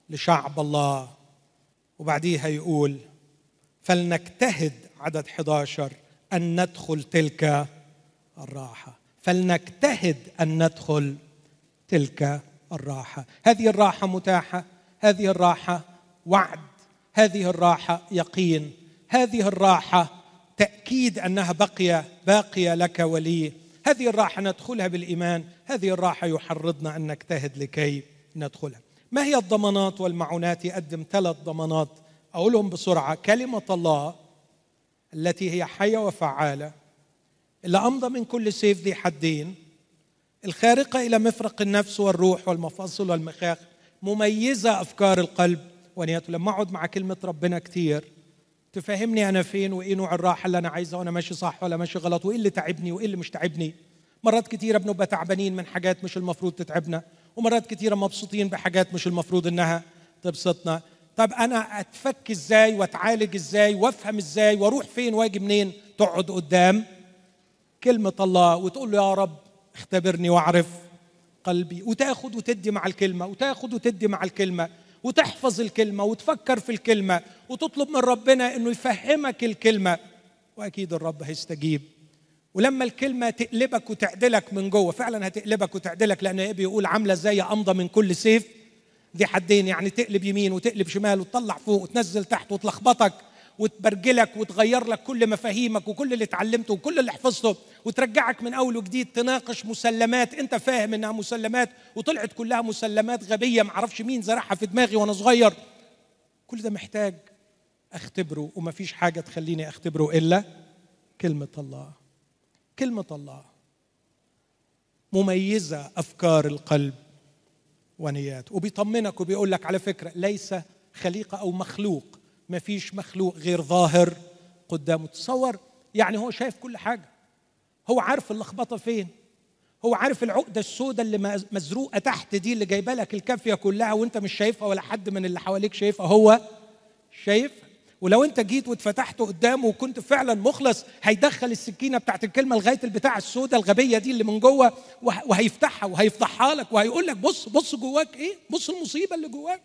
لشعب الله. وبعديها يقول فلنجتهد عدد 11 أن ندخل تلك الراحة. فلنجتهد أن ندخل تلك الراحة. هذه الراحة متاحة هذه الراحة وعد هذه الراحة يقين هذه الراحة تأكيد أنها بقية باقية لك ولي. هذه الراحة ندخلها بالإيمان هذه الراحة يحرضنا أن نجتهد لكي ندخلها. ما هي الضمانات والمعونات؟ يقدم ثلاث ضمانات. أقولهم بسرعة. كلمة الله التي هي حية وفعالة اللي أمضى من كل سيف ذي حدين الخارقة إلى مفرق النفس والروح والمفاصل والمخاخ مميزة أفكار القلب. ونياته لما أقعد مع كلمة ربنا كتير تفهمني أنا فين وإيه نوع الراحة اللي أنا عايزها وأنا ماشي صح ولا ماشي غلط وإيه اللي تعبني وإيه اللي مش تعبني. مرات كتيرة بنبقى تعبانين من حاجات مش المفروض تتعبنا ومرات كتيرة مبسوطين بحاجات مش المفروض إنها تبسطنا. طب أنا أتفك إزاي وأتعالج إزاي وأفهم إزاي وأروح فين وأجي منين؟ تقعد قدام. كلمة الله وتقول له يا رب اختبرني واعرف قلبي وتاخد وتدي مع الكلمة وتاخد وتدي مع الكلمة وتحفظ الكلمة وتفكر في الكلمة وتطلب من ربنا إنه يفهمك الكلمة. وأكيد الرب هيستجيب. ولما الكلمة تقلبك وتعدلك من جوه فعلا هتقلبك وتعدلك لأن إيه بيقول عاملة زي أمضى من كل سيف. دي حدين يعني تقلب يمين وتقلب شمال وتطلع فوق وتنزل تحت وتلخبطك. وتبرجلك وتغير لك كل مفاهيمك وكل اللي اتعلمته وكل اللي حفظته وترجعك من أول وجديد تناقش مسلمات أنت فاهم إنها مسلمات وطلعت كلها مسلمات غبية معرفش مين زرعها في دماغي وأنا صغير. كل ده محتاج أختبره ومفيش حاجة تخليني أختبره إلا كلمة الله. كلمة الله مميزة أفكار القلب ونياته وبيطمنك وبيقول لك على فكرة ليس خليقة أو مخلوق. ما فيش مخلوق غير ظاهر قدامه. تصور يعني هو شايف كل حاجة. هو عارف اللخبطة فين. هو عارف العقدة السوداء اللي مزروقة تحت دي اللي جايبة لك الكافية كلها وانت مش شايفها ولا حد من اللي حواليك شايفها. هو شايف. ولو انت جيت واتفتحت قدامه وكنت فعلا مخلص هيدخل السكينة بتاعت الكلمة لغاية البتاع السوداء الغبية دي اللي من جوه وهيفتحها وهيفضحها لك وهيقول لك بص بص جواك إيه؟ بص المصيبة اللي جواك.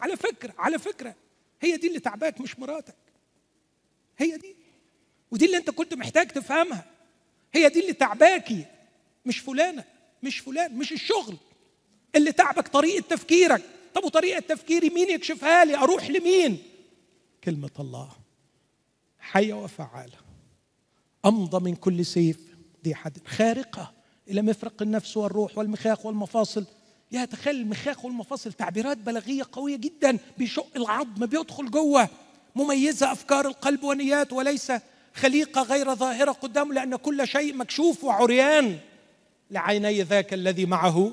على فكرة على فكرة. هي دي اللي تعباك مش مراتك. هي دي. ودي اللي انت كنت محتاج تفهمها. هي دي اللي تعباكي. مش فلانة مش فلان مش الشغل اللي تعبك طريقة تفكيرك. طب وطريقة تفكيري مين يكشفها لي؟ أروح لمين؟ كلمة الله. حية وفعالة. أمضى من كل سيف ذي حد خارقة إلى مفرق النفس والروح والمخاخ والمفاصل. يا تخيل المخاخ والمفاصل تعبيرات بلاغية قوية جدا بيشق العظم بيدخل جوه. مميزة أفكار القلب ونيات وليس خليقة غير ظاهرة قدامه لأن كل شيء مكشوف وعريان. لعيني ذاك الذي معه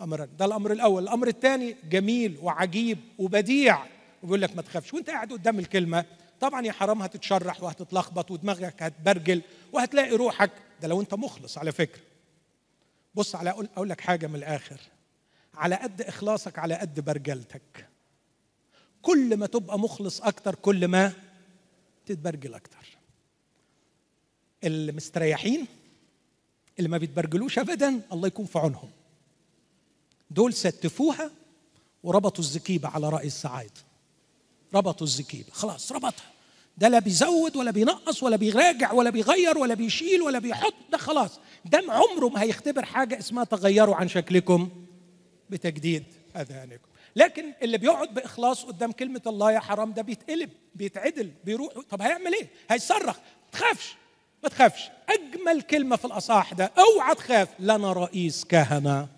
امرا ده الأمر الأول. الأمر الثاني جميل وعجيب وبديع. وبيقول لك ما تخافش وأنت قاعد قدام الكلمة. طبعا يا حرام هتتشرح وهتتلخبط ودماغك هتبرجل وهتلاقي روحك. ده لو أنت مخلص على فكرة. بص على أقول أقول لك حاجة من الآخر. على قد إخلاصك على قد برجلتك. كل ما تبقى مخلص أكتر كل ما تتبرجل أكتر. المستريحين اللي ما بيتبرجلوش ابدا الله يكون في عونهم. دول ستفوها وربطوا الزكيبة على رأي السعايد ربطوا الزكيبة. خلاص ربطها. ده لا بيزود ولا بينقص ولا بيراجع ولا بيغير ولا بيشيل ولا بيحط. ده خلاص. ده عمره ما هيختبر حاجة اسمها تغيروا عن شكلكم. بتجديد اذهانكم لكن اللي بيقعد بإخلاص قدام كلمة الله يا حرام ده بيتقلب بيتعدل بيروح. طب هيعمل إيه؟ هيصرخ. ما تخافش ما تخافش. أجمل كلمة في الاصح ده أوعى تخاف. لنا رئيس كهنة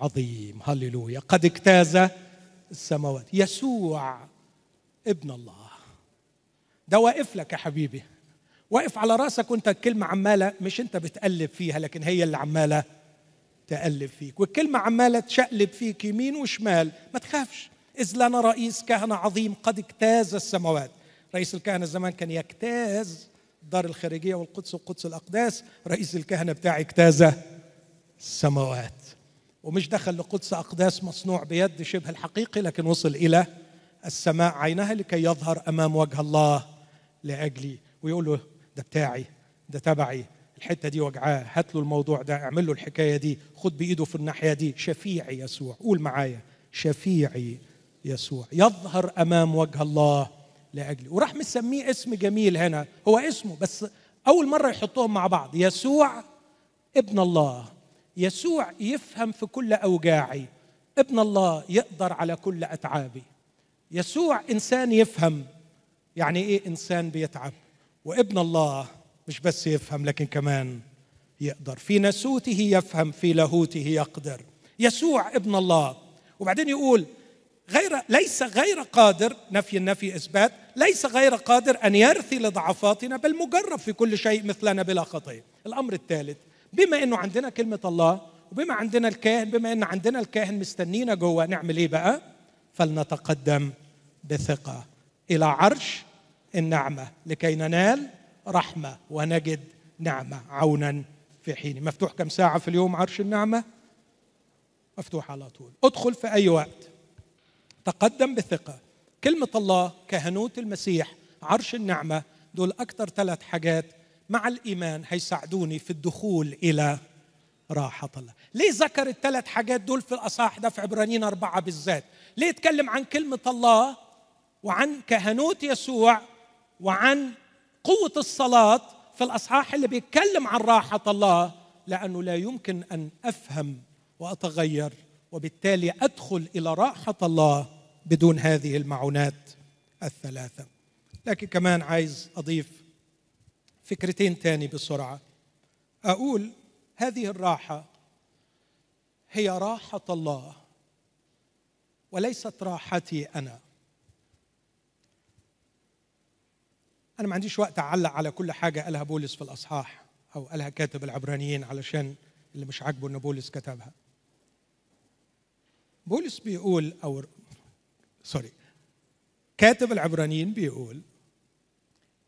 عظيم. هللويا. قد اجتاز السماوات. يسوع ابن الله. ده واقف لك يا حبيبي. واقف على رأسك وأنت الكلمة عمالة مش أنت بتقلب فيها لكن هي اللي عمالة تقلب فيك. والكلمة عمالة تشقلب فيك يمين وشمال. ما تخافش. إذ لنا رئيس كهنه عظيم قد اجتاز السماوات. رئيس الكهنه زمان كان يجتاز الدار الخارجية والقدس وقدس الأقداس. رئيس الكهنه بتاعي اجتاز السماوات. ومش دخل لقدس أقداس مصنوع بيد شبه الحقيقي لكن وصل إلى السماء عينها لكي يظهر أمام وجه الله لأجلي. ويقول له ده بتاعي ده تبعي الحتة دي وجعاه. هات له الموضوع ده اعمل له الحكاية دي. خد بإيده في الناحية دي. شفيعي يسوع. قول معايا. شفيعي يسوع. يظهر أمام وجه الله لاجلي وراح مسميه اسم جميل هنا. هو اسمه بس أول مرة يحطهم مع بعض. يسوع ابن الله. يسوع يفهم في كل أوجاعي. ابن الله يقدر على كل أتعابي. يسوع إنسان يفهم. يعني إيه إنسان بيتعب؟ وابن الله مش بس يفهم لكن كمان يقدر. في نسوته يفهم في لاهوته يقدر. يسوع ابن الله. وبعدين يقول غير ليس غير قادر نفي النفي إثبات ليس غير قادر أن يرثي لضعفاتنا بل مجرب في كل شيء مثلنا بلا خطية. الأمر الثالث بما إنه عندنا كلمة الله وبما عندنا الكاهن بما إن عندنا الكاهن مستنينا جوه نعمل إيه بقى؟ فلنتقدم بثقة. إلى عرش النعمة لكي ننال رحمة ونجد نعمة عونا في حين مفتوح كم ساعة في اليوم عرش النعمة؟ مفتوح على طول. ادخل في أي وقت. تقدم بثقه كلمة الله كهنوت المسيح عرش النعمة دول أكثر ثلاث حاجات مع الإيمان هيساعدوني في الدخول إلى راحة الله. ليه ذكر الثلاث حاجات دول في الأصحاح ده في عبرانيين أربعة بالذات؟ ليه يتكلم عن كلمة الله وعن كهنوت يسوع وعن قوة الصلاة في الأصحاح اللي بيتكلم عن راحة الله لأنه لا يمكن أن أفهم وأتغير وبالتالي أدخل إلى راحة الله بدون هذه المعونات الثلاثة. لكن كمان عايز أضيف فكرتين تاني بسرعة. أقول هذه الراحة هي راحة الله وليست راحتي أنا. أنا ما عنديش وقت أعلق على كل حاجة قالها بولس في الأصحاح أو قالها كاتب العبرانيين علشان اللي مش عاجبه إن بولس كتبها. بولس بيقول أو سوري كاتب العبرانيين بيقول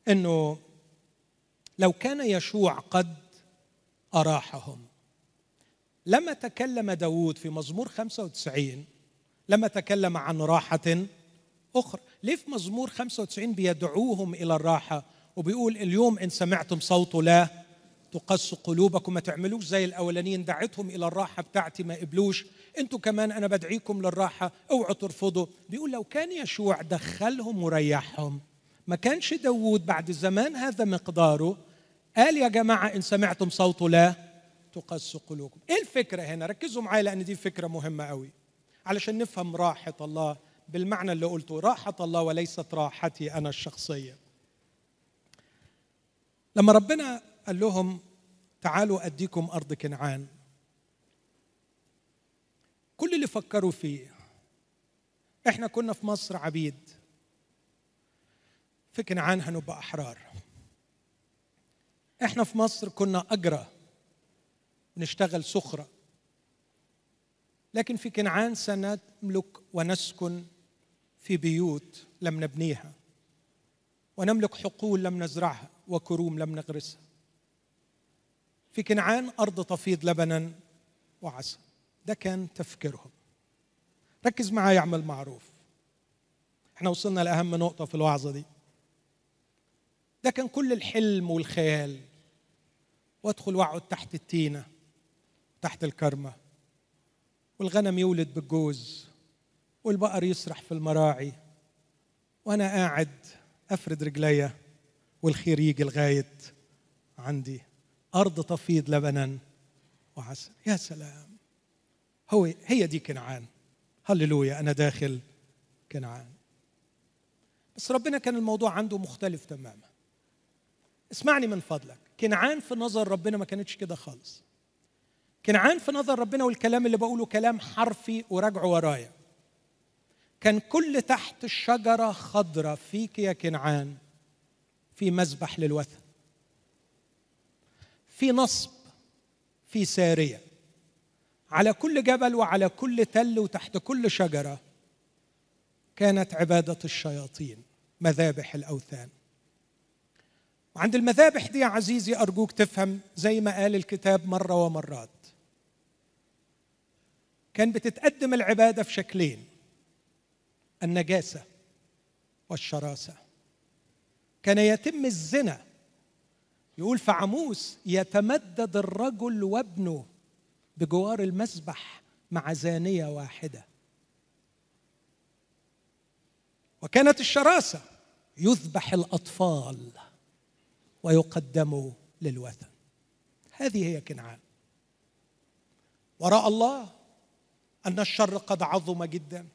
إنه لو كان يشوع قد أراحهم لما تكلم داود في مزمور 95 لما تكلم عن راحة أخرى. ليه في مزمور 95 بيدعوهم إلى الراحة؟ وبيقول اليوم إن سمعتم صوته لا تقص قلوبكم ما تعملوش زي الأولانيين دعيتهم إلى الراحة بتاعتي ما قبلوش. أنتوا كمان أنا بدعيكم للراحة أوعوا ترفضوا. بيقول لو كان يشوع دخلهم وريحهم ما كانش داود بعد زمان هذا مقداره قال يا جماعة إن سمعتم صوته لا تقص قلوبكم. إيه الفكرة هنا؟ ركزوا معايا لأن دي فكرة مهمة قوي علشان نفهم راحة الله. بالمعنى اللي قلته راحة الله وليست راحتي أنا الشخصية. لما ربنا قال لهم تعالوا أديكم أرض كنعان كل اللي فكروا فيه إحنا كنا في مصر عبيد في كنعان هنبقى أحرار. إحنا في مصر كنا أجرى نشتغل سخرة. لكن في كنعان سنملك ونسكن في بيوت لم نبنيها. ونملك حقول لم نزرعها وكروم لم نغرسها. في كنعان أرض تفيض لبنا وعسل ده كان تفكيرهم. ركز معايا اعمل معروف. إحنا وصلنا لأهم نقطة في الوعظة دي. ده كان كل الحلم والخيال. وادخل واقعد تحت التينة تحت الكرمة. والغنم يولد بالجوز. والبقر يسرح في المراعي وأنا قاعد أفرد رجليا والخير يجي لغاية عندي. أرض تفيض لبنا وعسل. يا سلام. هو هي دي كنعان. هللويا أنا داخل كنعان. بس ربنا كان الموضوع عنده مختلف تماما. اسمعني من فضلك. كنعان في نظر ربنا ما كانتش كده خالص. كنعان في نظر ربنا والكلام اللي بقوله كلام حرفي وراجعه ورايا. كان كل تحت الشجرة خضرة فيك يا كنعان في مذبح للوثن في نصب في سارية على كل جبل وعلى كل تل وتحت كل شجرة كانت عبادة الشياطين مذابح الأوثان. وعند المذابح دي يا عزيزي أرجوك تفهم زي ما قال الكتاب مرة ومرات. كان بتتقدم العبادة في شكلين النجاسة والشراسة. كان يتم الزنا. يقول في عموس يتمدد الرجل وابنه بجوار المسبح مع زانية واحدة. وكانت الشراسة يذبح الأطفال ويقدموا للوثن. هذه هي كنعان. وراء الله أن الشر قد عظم جدا.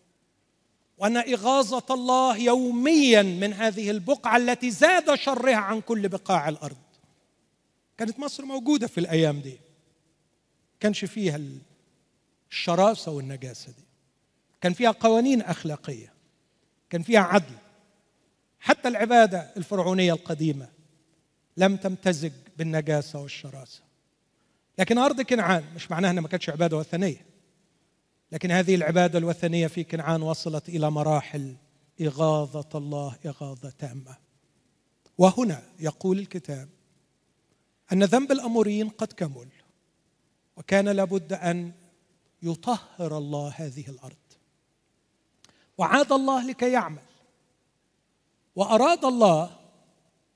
وأن إغاظة الله يوميا من هذه البقعة التي زاد شرها عن كل بقاع الأرض. كانت مصر موجودة في الأيام دي. كانش فيها الشراسة والنجاسة دي. كان فيها قوانين أخلاقية. كان فيها عدل. حتى العبادة الفرعونية القديمة لم تمتزج بالنجاسة والشراسة. لكن أرض كنعان مش معناها أنها ما كانتش عبادة وثنية. لكن هذه العبادة الوثنية في كنعان وصلت إلى مراحل إغاظة الله إغاظة تامة. وهنا يقول الكتاب أن ذنب الأموريين قد كمل وكان لابد أن يطهر الله هذه الأرض. وعاد الله لكي يعمل. وأراد الله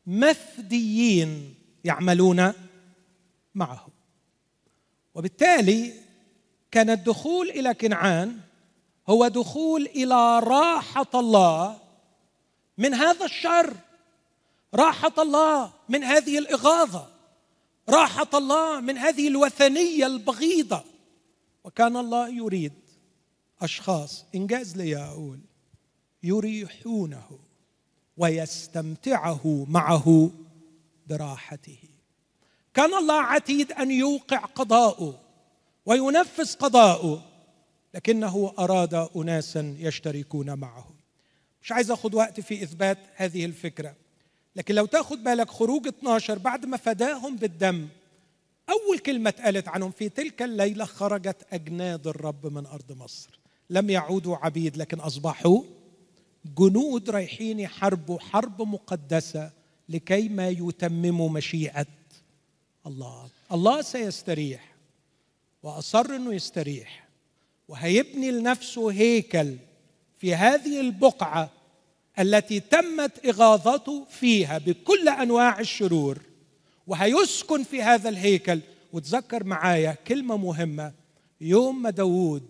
مفديين يعملون معه. وبالتالي كان الدخول إلى كنعان هو دخول إلى راحة الله من هذا الشر. راحة الله من هذه الإغاظة. راحة الله من هذه الوثنية البغيضة. وكان الله يريد أشخاص إنجاز لي أقول يريحونه ويستمتعه معه براحته. كان الله عتيد أن يوقع قضاءه وينفذ قضاءه لكنه أراد اناسا يشتركون معه. مش عايز اخذ وقت في إثبات هذه الفكرة. لكن لو تأخذ بالك خروج 12 بعد ما فداهم بالدم أول كلمة اتقالت عنهم في تلك الليلة خرجت أجناد الرب من أرض مصر. لم يعودوا عبيد لكن أصبحوا جنود رايحين يحاربوا حرب مقدسة لكي ما يتمموا مشيئة الله. الله سيستريح. وأصر إنه يستريح. وهيبني لنفسه هيكل في هذه البقعة التي تمت إغاظته فيها بكل أنواع الشرور. وهيسكن في هذا الهيكل. وتذكر معايا كلمة مهمة. يوم ما داوود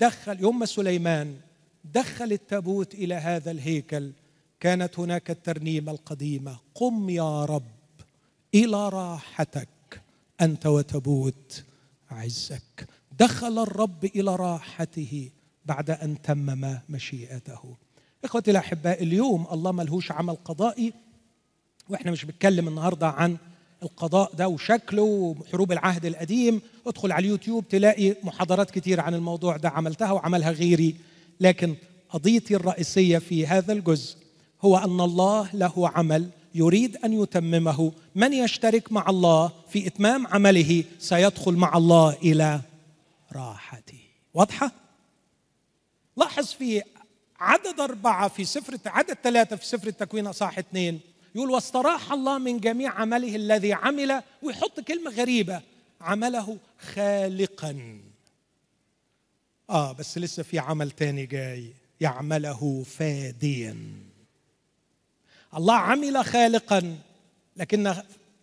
دخل يوم ما سليمان دخل التابوت إلى هذا الهيكل كانت هناك الترنيمة القديمة. قم يا رب إلى راحتك أنت وتبوت عزك. دخل الرب إلى راحته بعد أن تمم مشيئته. إخوتي الأحباء اليوم الله ملهوش عمل قضائي وإحنا مش بنتكلم النهارده عن القضاء ده وشكله وحروب العهد القديم. ادخل على اليوتيوب تلاقي محاضرات كتير عن الموضوع ده عملتها وعملها غيري. لكن قضيتي الرئيسية في هذا الجزء هو أن الله له عمل يريد أن يتممه. من يشترك مع الله في إتمام عمله سيدخل مع الله إلى راحته. واضحة؟ لاحظ في عدد أربعة في سفر عدد ثلاثة في سفر التكوين صح اثنين. يقول واستراح الله من جميع عمله الذي عمل ويحط كلمة غريبة عمله خالقا. آه بس لسه في عمل تاني جاي يعمله فاديا. الله عمل خالقا لكن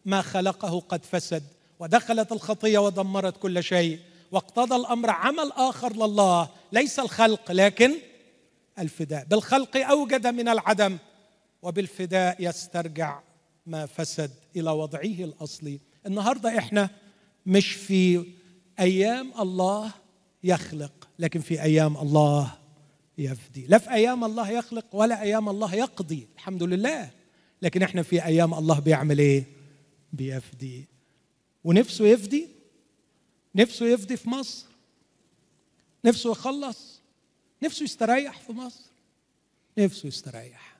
ما خلقه قد فسد ودخلت الخطية ودمرت كل شيء واقتضى الأمر عمل آخر لله ليس الخلق لكن الفداء. بالخلق أوجد من العدم وبالفداء يسترجع ما فسد إلى وضعه الأصلي. النهارده إحنا مش في أيام الله يخلق لكن في أيام الله يفدي. لا في أيام الله يخلق ولا أيام الله يقضي. الحمد لله. لكن إحنا في أيام الله بيعمل إيه؟ بيفدي. ونفسه يفدي؟ نفسه يفدي في مصر. نفسه يخلص. نفسه يستريح في مصر. نفسه يستريح.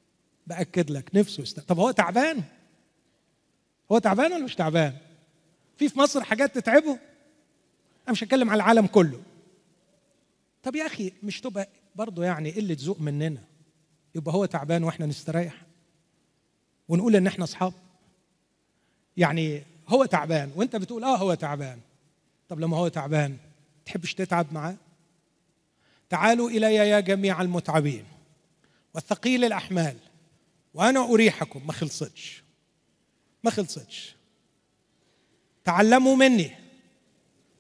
بأكد لك نفسه يستريح طب هو تعبان؟ هو تعبان ولا مش تعبان؟ في في مصر حاجات تتعبه؟ أنا مش هتكلم على العالم كله. طب يا أخي مش تبقى برضه يعني قلة ذوق مننا. يبقى هو تعبان وإحنا نستريح. ونقول إن إحنا أصحاب. يعني هو تعبان وإنت بتقول آه هو تعبان. طب لما هو تعبان تحبش تتعب معاه؟ تعالوا إلي يا جميع المتعبين والثقيل الأحمال وأنا أريحكم. ما خلصتش. ما خلصتش. تعلموا مني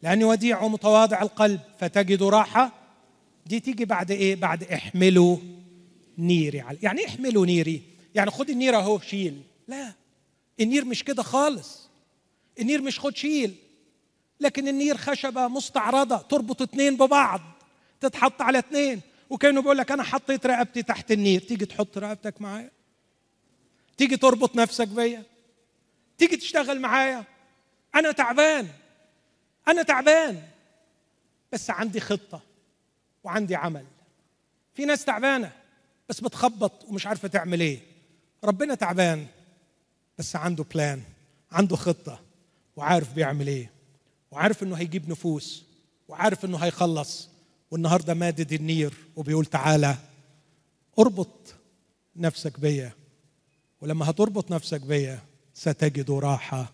لاني وديع ومتواضع القلب فتجدوا راحة دي تيجي بعد إيه؟ بعد احملوا نيري يعني إيه احملوا نيري؟ يعني خد النير أهو شيل. لا النير مش كده خالص. النير مش خد شيل. لكن النير خشبة مستعرضة تربط اتنين ببعض تتحط على اتنين. وكأنه بيقول لك أنا حطيت رقبتي تحت النير. تيجي تحط رقبتك معايا؟ تيجي تربط نفسك بيا؟ تيجي تشتغل معايا؟ أنا تعبان. أنا تعبان. بس عندي خطة. وعندي عمل. في ناس تعبانة بس بتخبط ومش عارفة تعمل إيه. ربنا تعبان بس عنده بلان عنده خطة وعارف بيعمل إيه. وعارف إنه هيجيب نفوس وعارف إنه هيخلص. والنهاردة مادد النير وبيقول تعالى أربط نفسك بيا ولما هتربط نفسك بيا ستجد راحة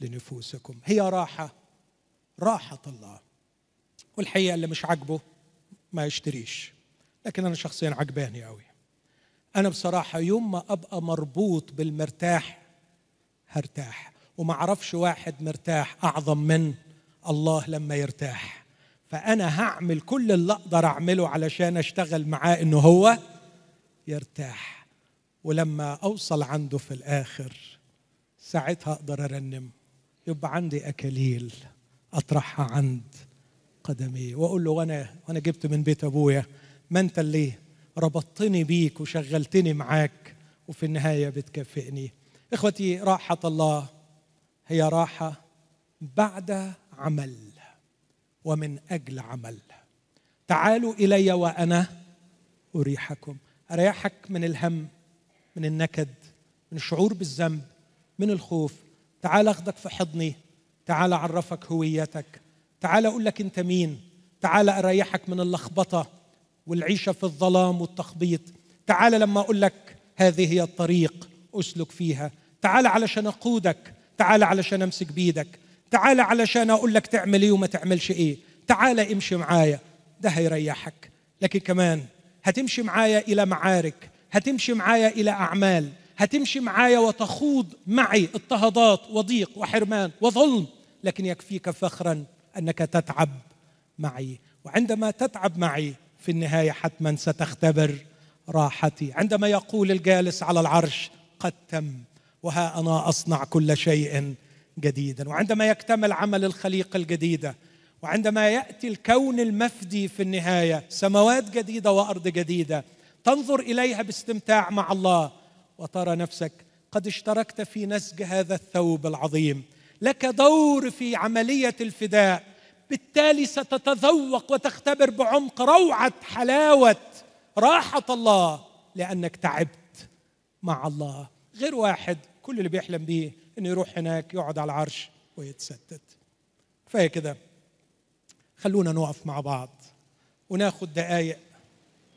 لنفوسكم. هي راحة راحة الله. والحقيقة اللي مش عاجبه ما يشتريش. لكن أنا شخصيا عجباني قوي أنا بصراحة يوم ما أبقى مربوط بالمرتاح هرتاح. وما أعرفش واحد مرتاح أعظم من الله لما يرتاح. فأنا هعمل كل اللي أقدر أعمله علشان أشتغل معاه إنه هو يرتاح. ولما أوصل عنده في الآخر ساعتها أقدر أرنم. يبقى عندي أكاليل أطرحها عند قدمي وأقول له وأنا وأنا جبت من بيت أبويا ما أنت اللي ربطتني بيك وشغلتني معاك وفي النهاية بتكافئني. إخوتي راحة الله هي راحة بعد عمل ومن أجل عمل. تعالوا إلي وأنا أريحكم. أريحك من الهم من النكد من الشعور بالذنب من الخوف. تعال أخذك في حضني تعال أعرفك هويتك. تعال أقول لك أنت مين. تعال أريحك من اللخبطة والعيشة في الظلام والتخبيط. تعال لما أقول لك هذه هي الطريق أسلك فيها. تعال علشان أقودك. تعال علشان أمسك بيدك. تعال علشان أقول لك تعمل إيه وما تعملش إيه. تعال امشي معايا. ده هيريحك. لكن كمان هتمشي معايا إلى معارك. هتمشي معايا إلى أعمال. هتمشي معايا وتخوض معي اضطهادات وضيق وحرمان وظلم. لكن يكفيك فخرا أنك تتعب معي. وعندما تتعب معي في النهاية حتما ستختبر راحتي. عندما يقول الجالس على العرش قد تم وها أنا أصنع كل شيء جديدا. وعندما يكتمل عمل الخليقه الجديدة وعندما يأتي الكون المفدي في النهاية سماوات جديدة وأرض جديدة تنظر إليها باستمتاع مع الله. وترى نفسك قد اشتركت في نسج هذا الثوب العظيم. لك دور في عملية الفداء. بالتالي ستتذوق وتختبر بعمق روعة حلاوة راحة الله لأنك تعبت مع الله. غير واحد كل اللي بيحلم بيه إنه يروح هناك يقعد على العرش ويتستت. كفاية كده. خلونا نقف مع بعض وناخد دقايق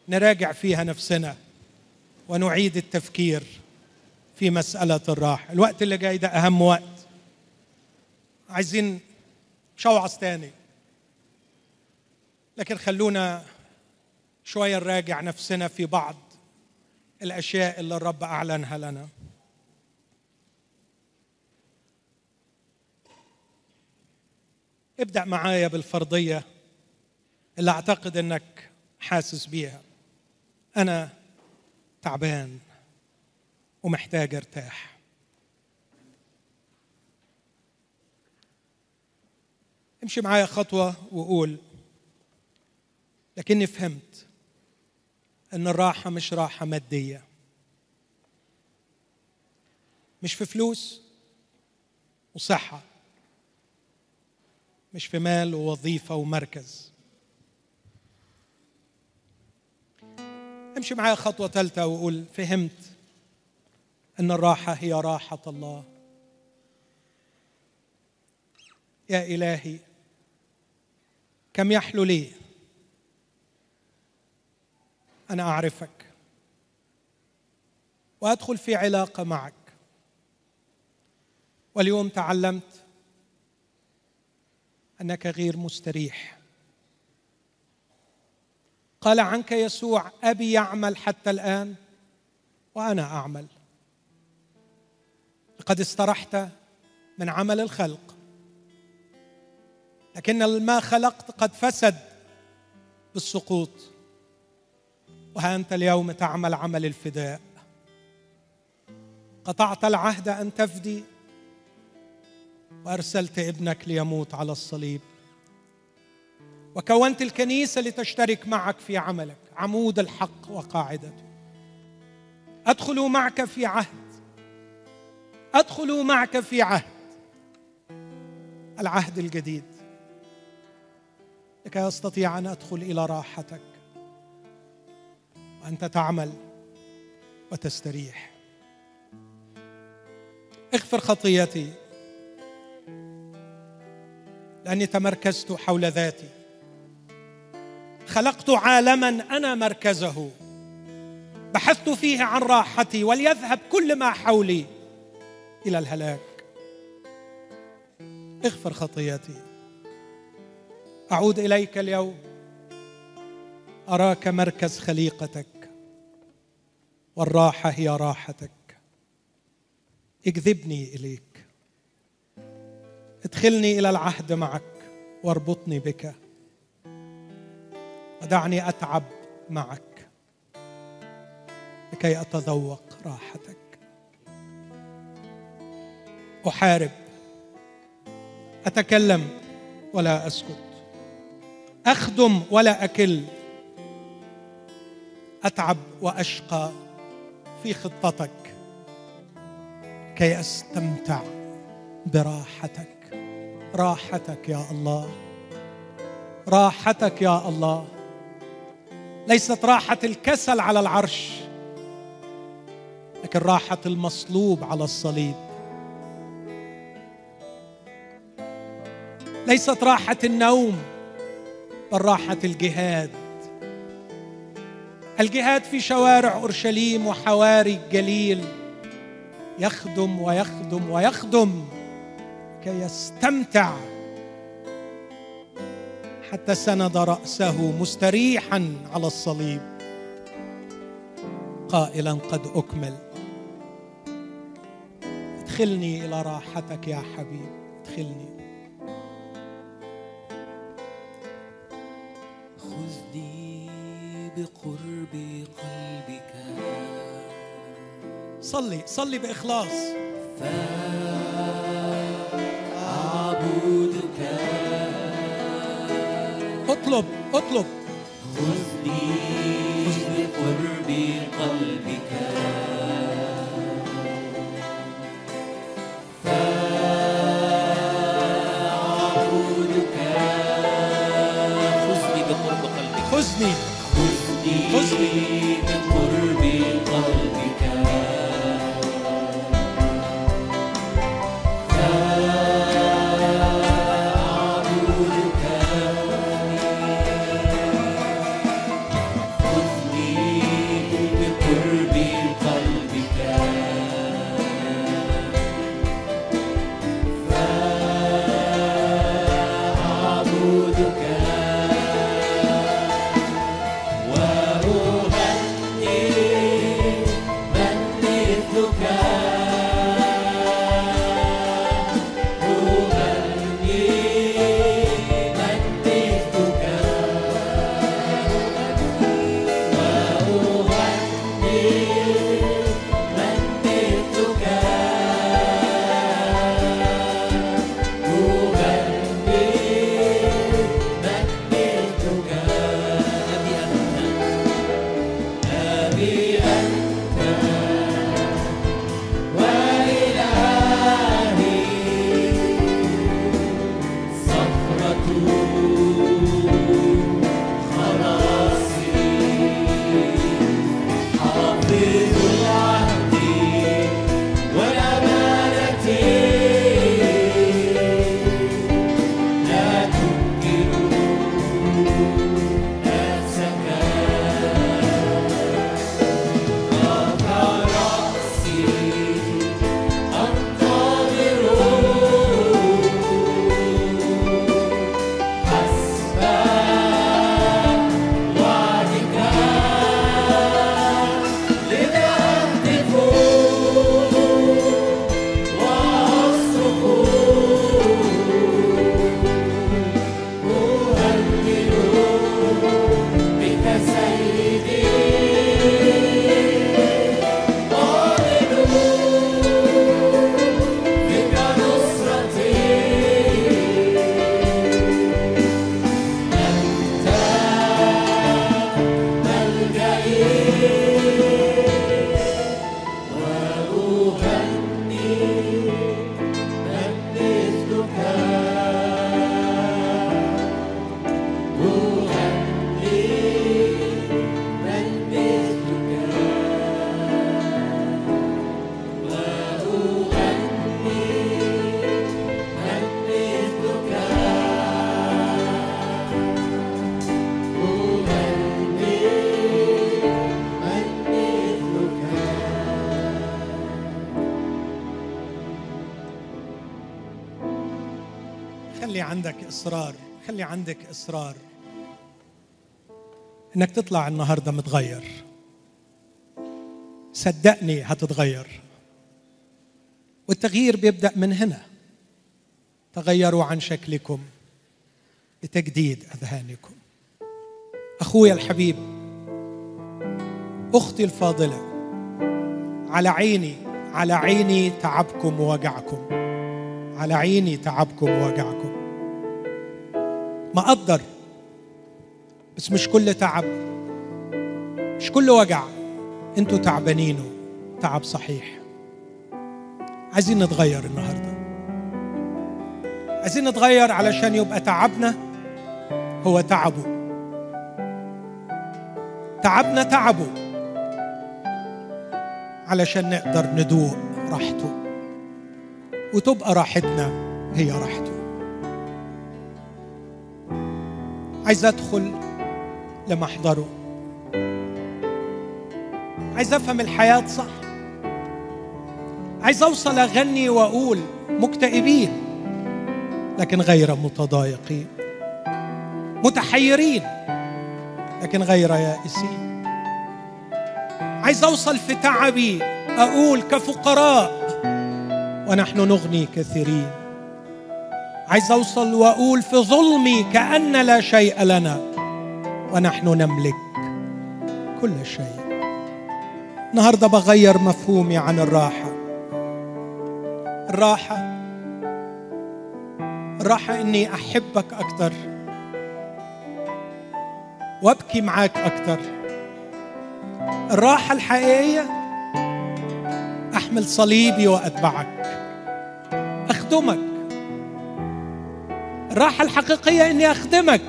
نراجع فيها نفسنا ونعيد التفكير في مسألة الراحة. الوقت اللي جاي ده أهم وقت. عايزين شوعص تاني. لكن خلونا شوية نراجع نفسنا في بعض الأشياء اللي الرب أعلنها لنا. ابدأ معايا بالفرضية اللي أعتقد أنك حاسس بيها. أنا تعبان ومحتاج أرتاح. امشي معايا خطوة وقول. لكني فهمت إن الراحة مش راحة مادية. مش في فلوس وصحة. مش في مال ووظيفة ومركز. امشي معايا خطوة ثالثة وقول فهمت إن الراحة هي راحة الله. يا إلهي كم يحلو لي؟ أنا أعرفك. وأدخل في علاقة معك. واليوم تعلمت أنك غير مستريح. قال عنك يسوع أبي يعمل حتى الآن وأنا أعمل. لقد استرحت من عمل الخلق. لكن ما خلقت قد فسد بالسقوط. وها انت اليوم تعمل عمل الفداء. قطعت العهد أن تفدي وأرسلت ابنك ليموت على الصليب. وكونت الكنيسة لتشترك معك في عملك. عمود الحق وقاعدته. أدخل معك في عهد. أدخل معك في عهد. العهد الجديد. لكي استطيع أن أدخل إلى راحتك وأنت تعمل وتستريح. اغفر خطيتي لأني تمركزت حول ذاتي. خلقت عالما أنا مركزه. بحثت فيه عن راحتي وليذهب كل ما حولي إلى الهلاك. اغفر خطياتي أعود إليك اليوم. أراك مركز خليقتك. والراحة هي راحتك. اجذبني إليك. ادخلني إلى العهد معك واربطني بك. ودعني أتعب معك. لكي أتذوق راحتك. أحارب. أتكلم ولا أسكت. أخدم ولا أكل. أتعب وأشقى في خطتك كي أستمتع براحتك. راحتك يا الله. راحتك يا الله. ليست راحة الكسل على العرش لكن راحة المصلوب على الصليب. ليست راحة النوم بل راحه الجهاد. الجهاد في شوارع أورشليم وحواري الجليل. يخدم ويخدم ويخدم كي يستمتع حتى سند رأسه مستريحا على الصليب. قائلا قد أكمل. ادخلني إلى راحتك يا حبيب ادخلني. صلي صلي بإخلاص. فأعبدك. اطلب اطلب. خذني بقرب قلبك. خلي عندك إصرار إنك تطلع النهارده متغير. صدقني هتتغير. والتغيير بيبدأ من هنا. تغيروا عن شكلكم بتجديد أذهانكم. اخويا الحبيب أختي الفاضلة على عيني على عيني تعبكم ووجعكم. على عيني تعبكم ووجعكم. مقدر بس مش كل تعب مش كل وجع. أنتوا تعبانينه تعب صحيح. عايزين نتغير النهارده. عايزين نتغير علشان يبقى تعبنا هو تعبه. تعبنا تعبه علشان نقدر ندوق راحته. وتبقى راحتنا هي راحته. عايز ادخل لمحضره. عايز افهم الحياة صح. عايز اوصل اغني واقول مكتئبين لكن غير متضايقين. متحيرين لكن غير يائسين. عايز اوصل في تعبي أقول كفقراء ونحن نغني كثيرين. عايز أوصل وأقول في ظلمي كأن لا شيء لنا ونحن نملك كل شيء. النهارده بغير مفهومي عن الراحة. الراحة الراحة إني أحبك أكثر وأبكي معاك أكثر الراحة الحقيقية أحمل صليبي وأتبعك. أخدمك. الراحة الحقيقية إني أخدمك.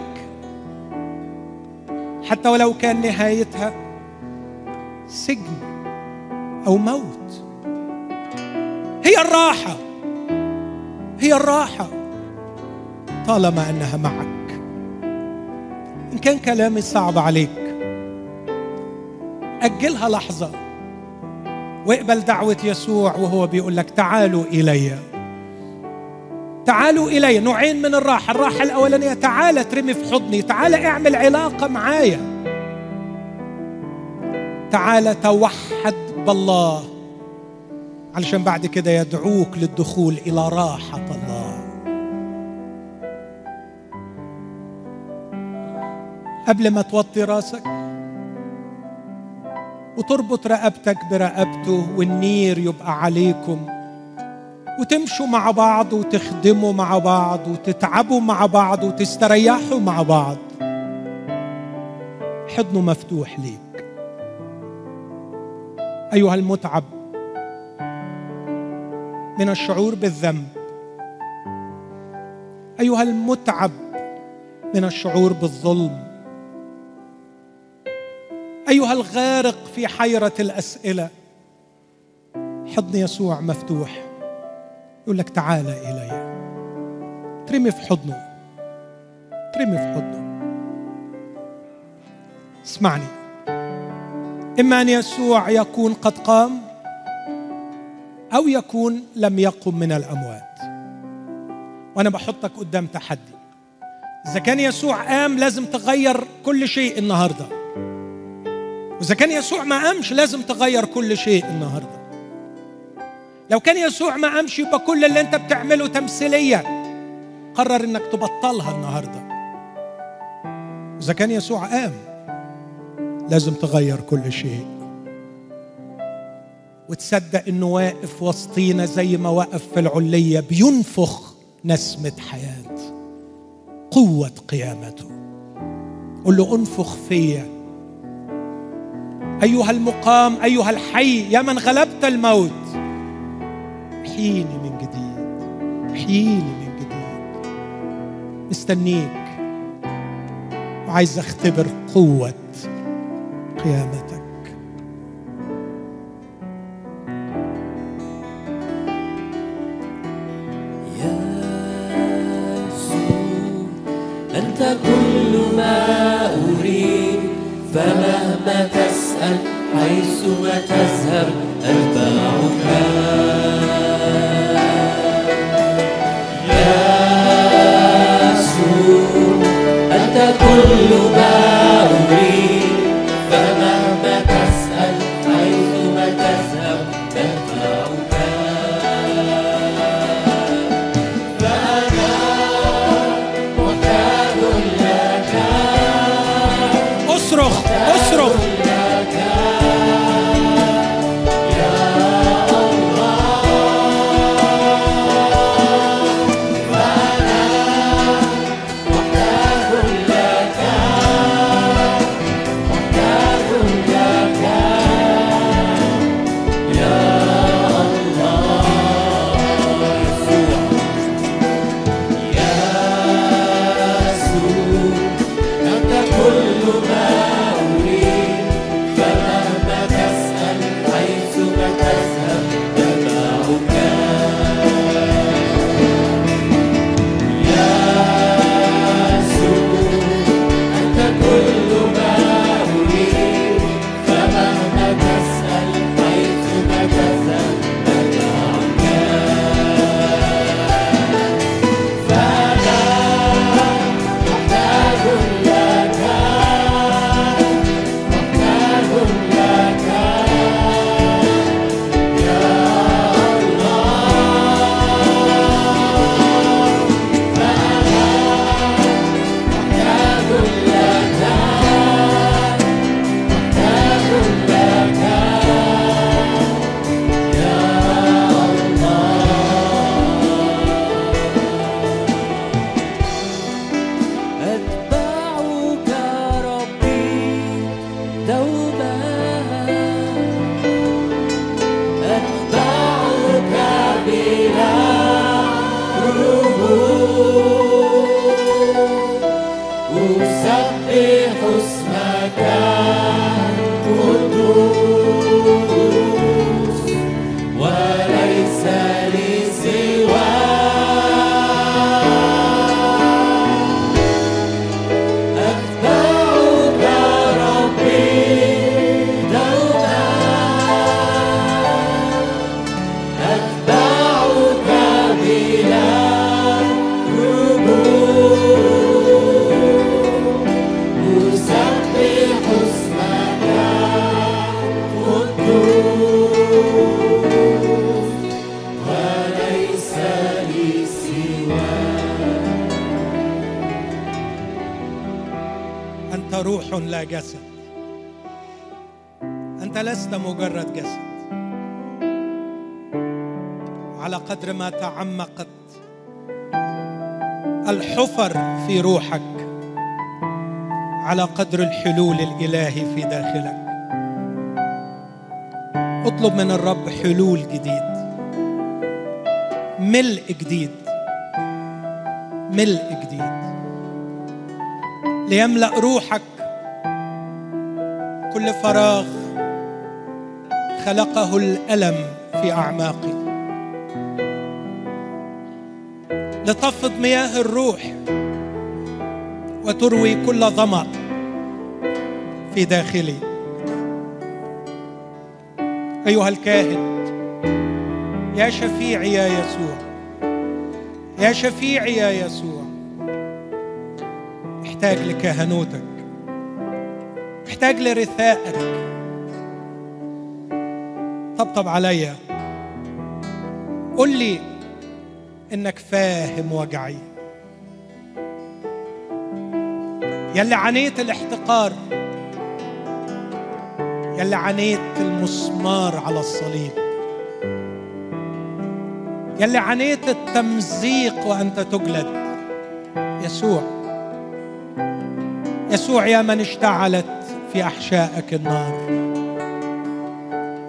حتى ولو كان نهايتها سجن أو موت. هي الراحة هي الراحة طالما أنها معك. إن كان كلامي صعب عليك أجلها لحظة وإقبل دعوة يسوع وهو بيقول لك تعالوا إليّ. تعالوا إلي نوعين من الراحة. الراحة الأولانية تعال ترمي في حضني تعال اعمل علاقة معايا. تعال توحد بالله. علشان بعد كده يدعوك للدخول إلى راحة الله. قبل ما توطي راسك وتربط رقبتك برقبته والنير يبقى عليكم وتمشوا مع بعض وتخدموا مع بعض وتتعبوا مع بعض وتستريحوا مع بعض. حضنه مفتوح ليك. أيها المتعب من الشعور بالذنب. أيها المتعب من الشعور بالظلم. أيها الغارق في حيرة الأسئلة حضن يسوع مفتوح. يقول لك تعال إلي. ترمي في حضنه. ترمي في حضنه. اسمعني. إما أن يسوع يكون قد قام أو يكون لم يقم من الأموات. وأنا بحطك قدام تحدي. إذا كان يسوع قام لازم تغير كل شيء النهارده. وإذا كان يسوع ما قامش لازم تغير كل شيء النهارده. لو كان يسوع ما قامش يبقى كل اللي انت بتعمله تمثيلية قرر انك تبطلها النهارده. إذا كان يسوع قام لازم تغير كل شيء. وتصدق إنه واقف وسطينا زي ما وقف في العليه بينفخ نسمة حياة. قوة قيامته. قل له انفخ فيا. أيها المقام أيها الحي يا من غلبت الموت. احييني من جديد احييني من جديد. مستنيك. وعايز أختبر قوة قيامتك. في روحك على قدر الحلول الإلهي في داخلك. اطلب من الرب حلول جديد ملء جديد ملء جديد. ليملأ روحك كل فراغ خلقه الألم في اعماقي لتفض مياه الروح وتروي كل ظمأ في داخلي. أيها الكاهن يا شفيعي يا يسوع يا شفيعي يا يسوع محتاج لكهنوتك محتاج لرثائك. طبطب عليا قل لي إنك فاهم وجعي. يلي عانيت الاحتقار يلي عانيت المسمار على الصليب. يلي عانيت التمزيق وأنت تجلد. يسوع يسوع يا من اشتعلت في أحشائك النار.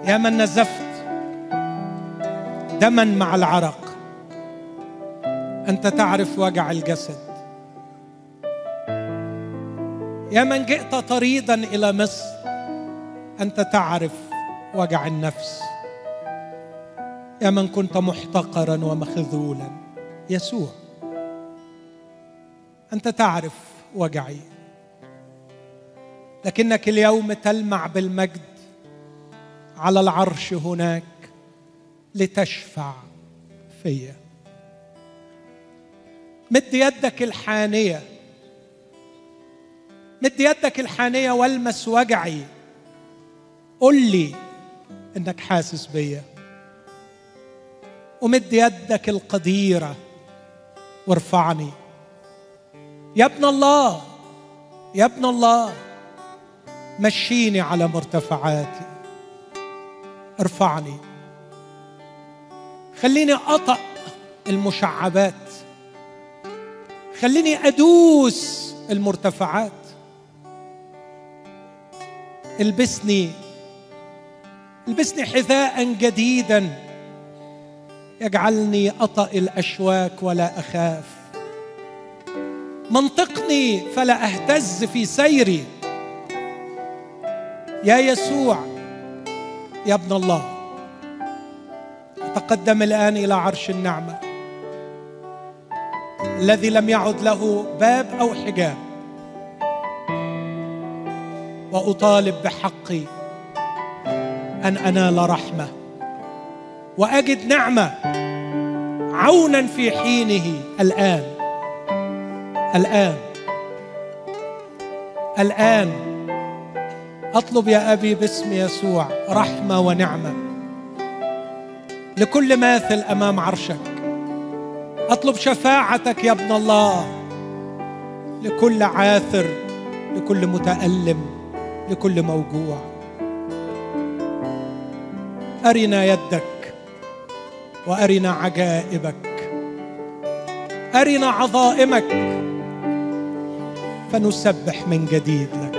يا من نزفت دما مع العرق. أنت تعرف وجع الجسد. يا من جئت طريدا إلى مصر أنت تعرف وجع النفس. يا من كنت محتقرا ومخذولا يسوع أنت تعرف وجعي. لكنك اليوم تلمع بالمجد على العرش هناك لتشفع فيا. مد يدك الحانية مد يدك الحانية والمس وجعي. قل لي إنك حاسس بيا. ومد يدك القديرة وارفعني. يا ابن الله يا ابن الله مشيني على مرتفعاتي. ارفعني. خليني أطأ المشعبات. خليني أدوس المرتفعات. البسني. البسني حذاء جديدا. يجعلني أطأ الأشواك ولا أخاف. منطقني فلا أهتز في سيري. يا يسوع يا ابن الله أتقدم الآن إلى عرش النعمة. الذي لم يعد له باب أو حجاب. وأطالب بحقي أن أنال رحمة وأجد نعمة عونا في حينه الآن. الآن. الآن. أطلب يا أبي باسم يسوع رحمة ونعمة لكل ماثل أمام عرشك. أطلب شفاعتك يا ابن الله لكل عاثر لكل متألم. لكل موجوع. أرنا يدك وأرنا عجائبك. أرنا عظائمك. فنسبح من جديد لك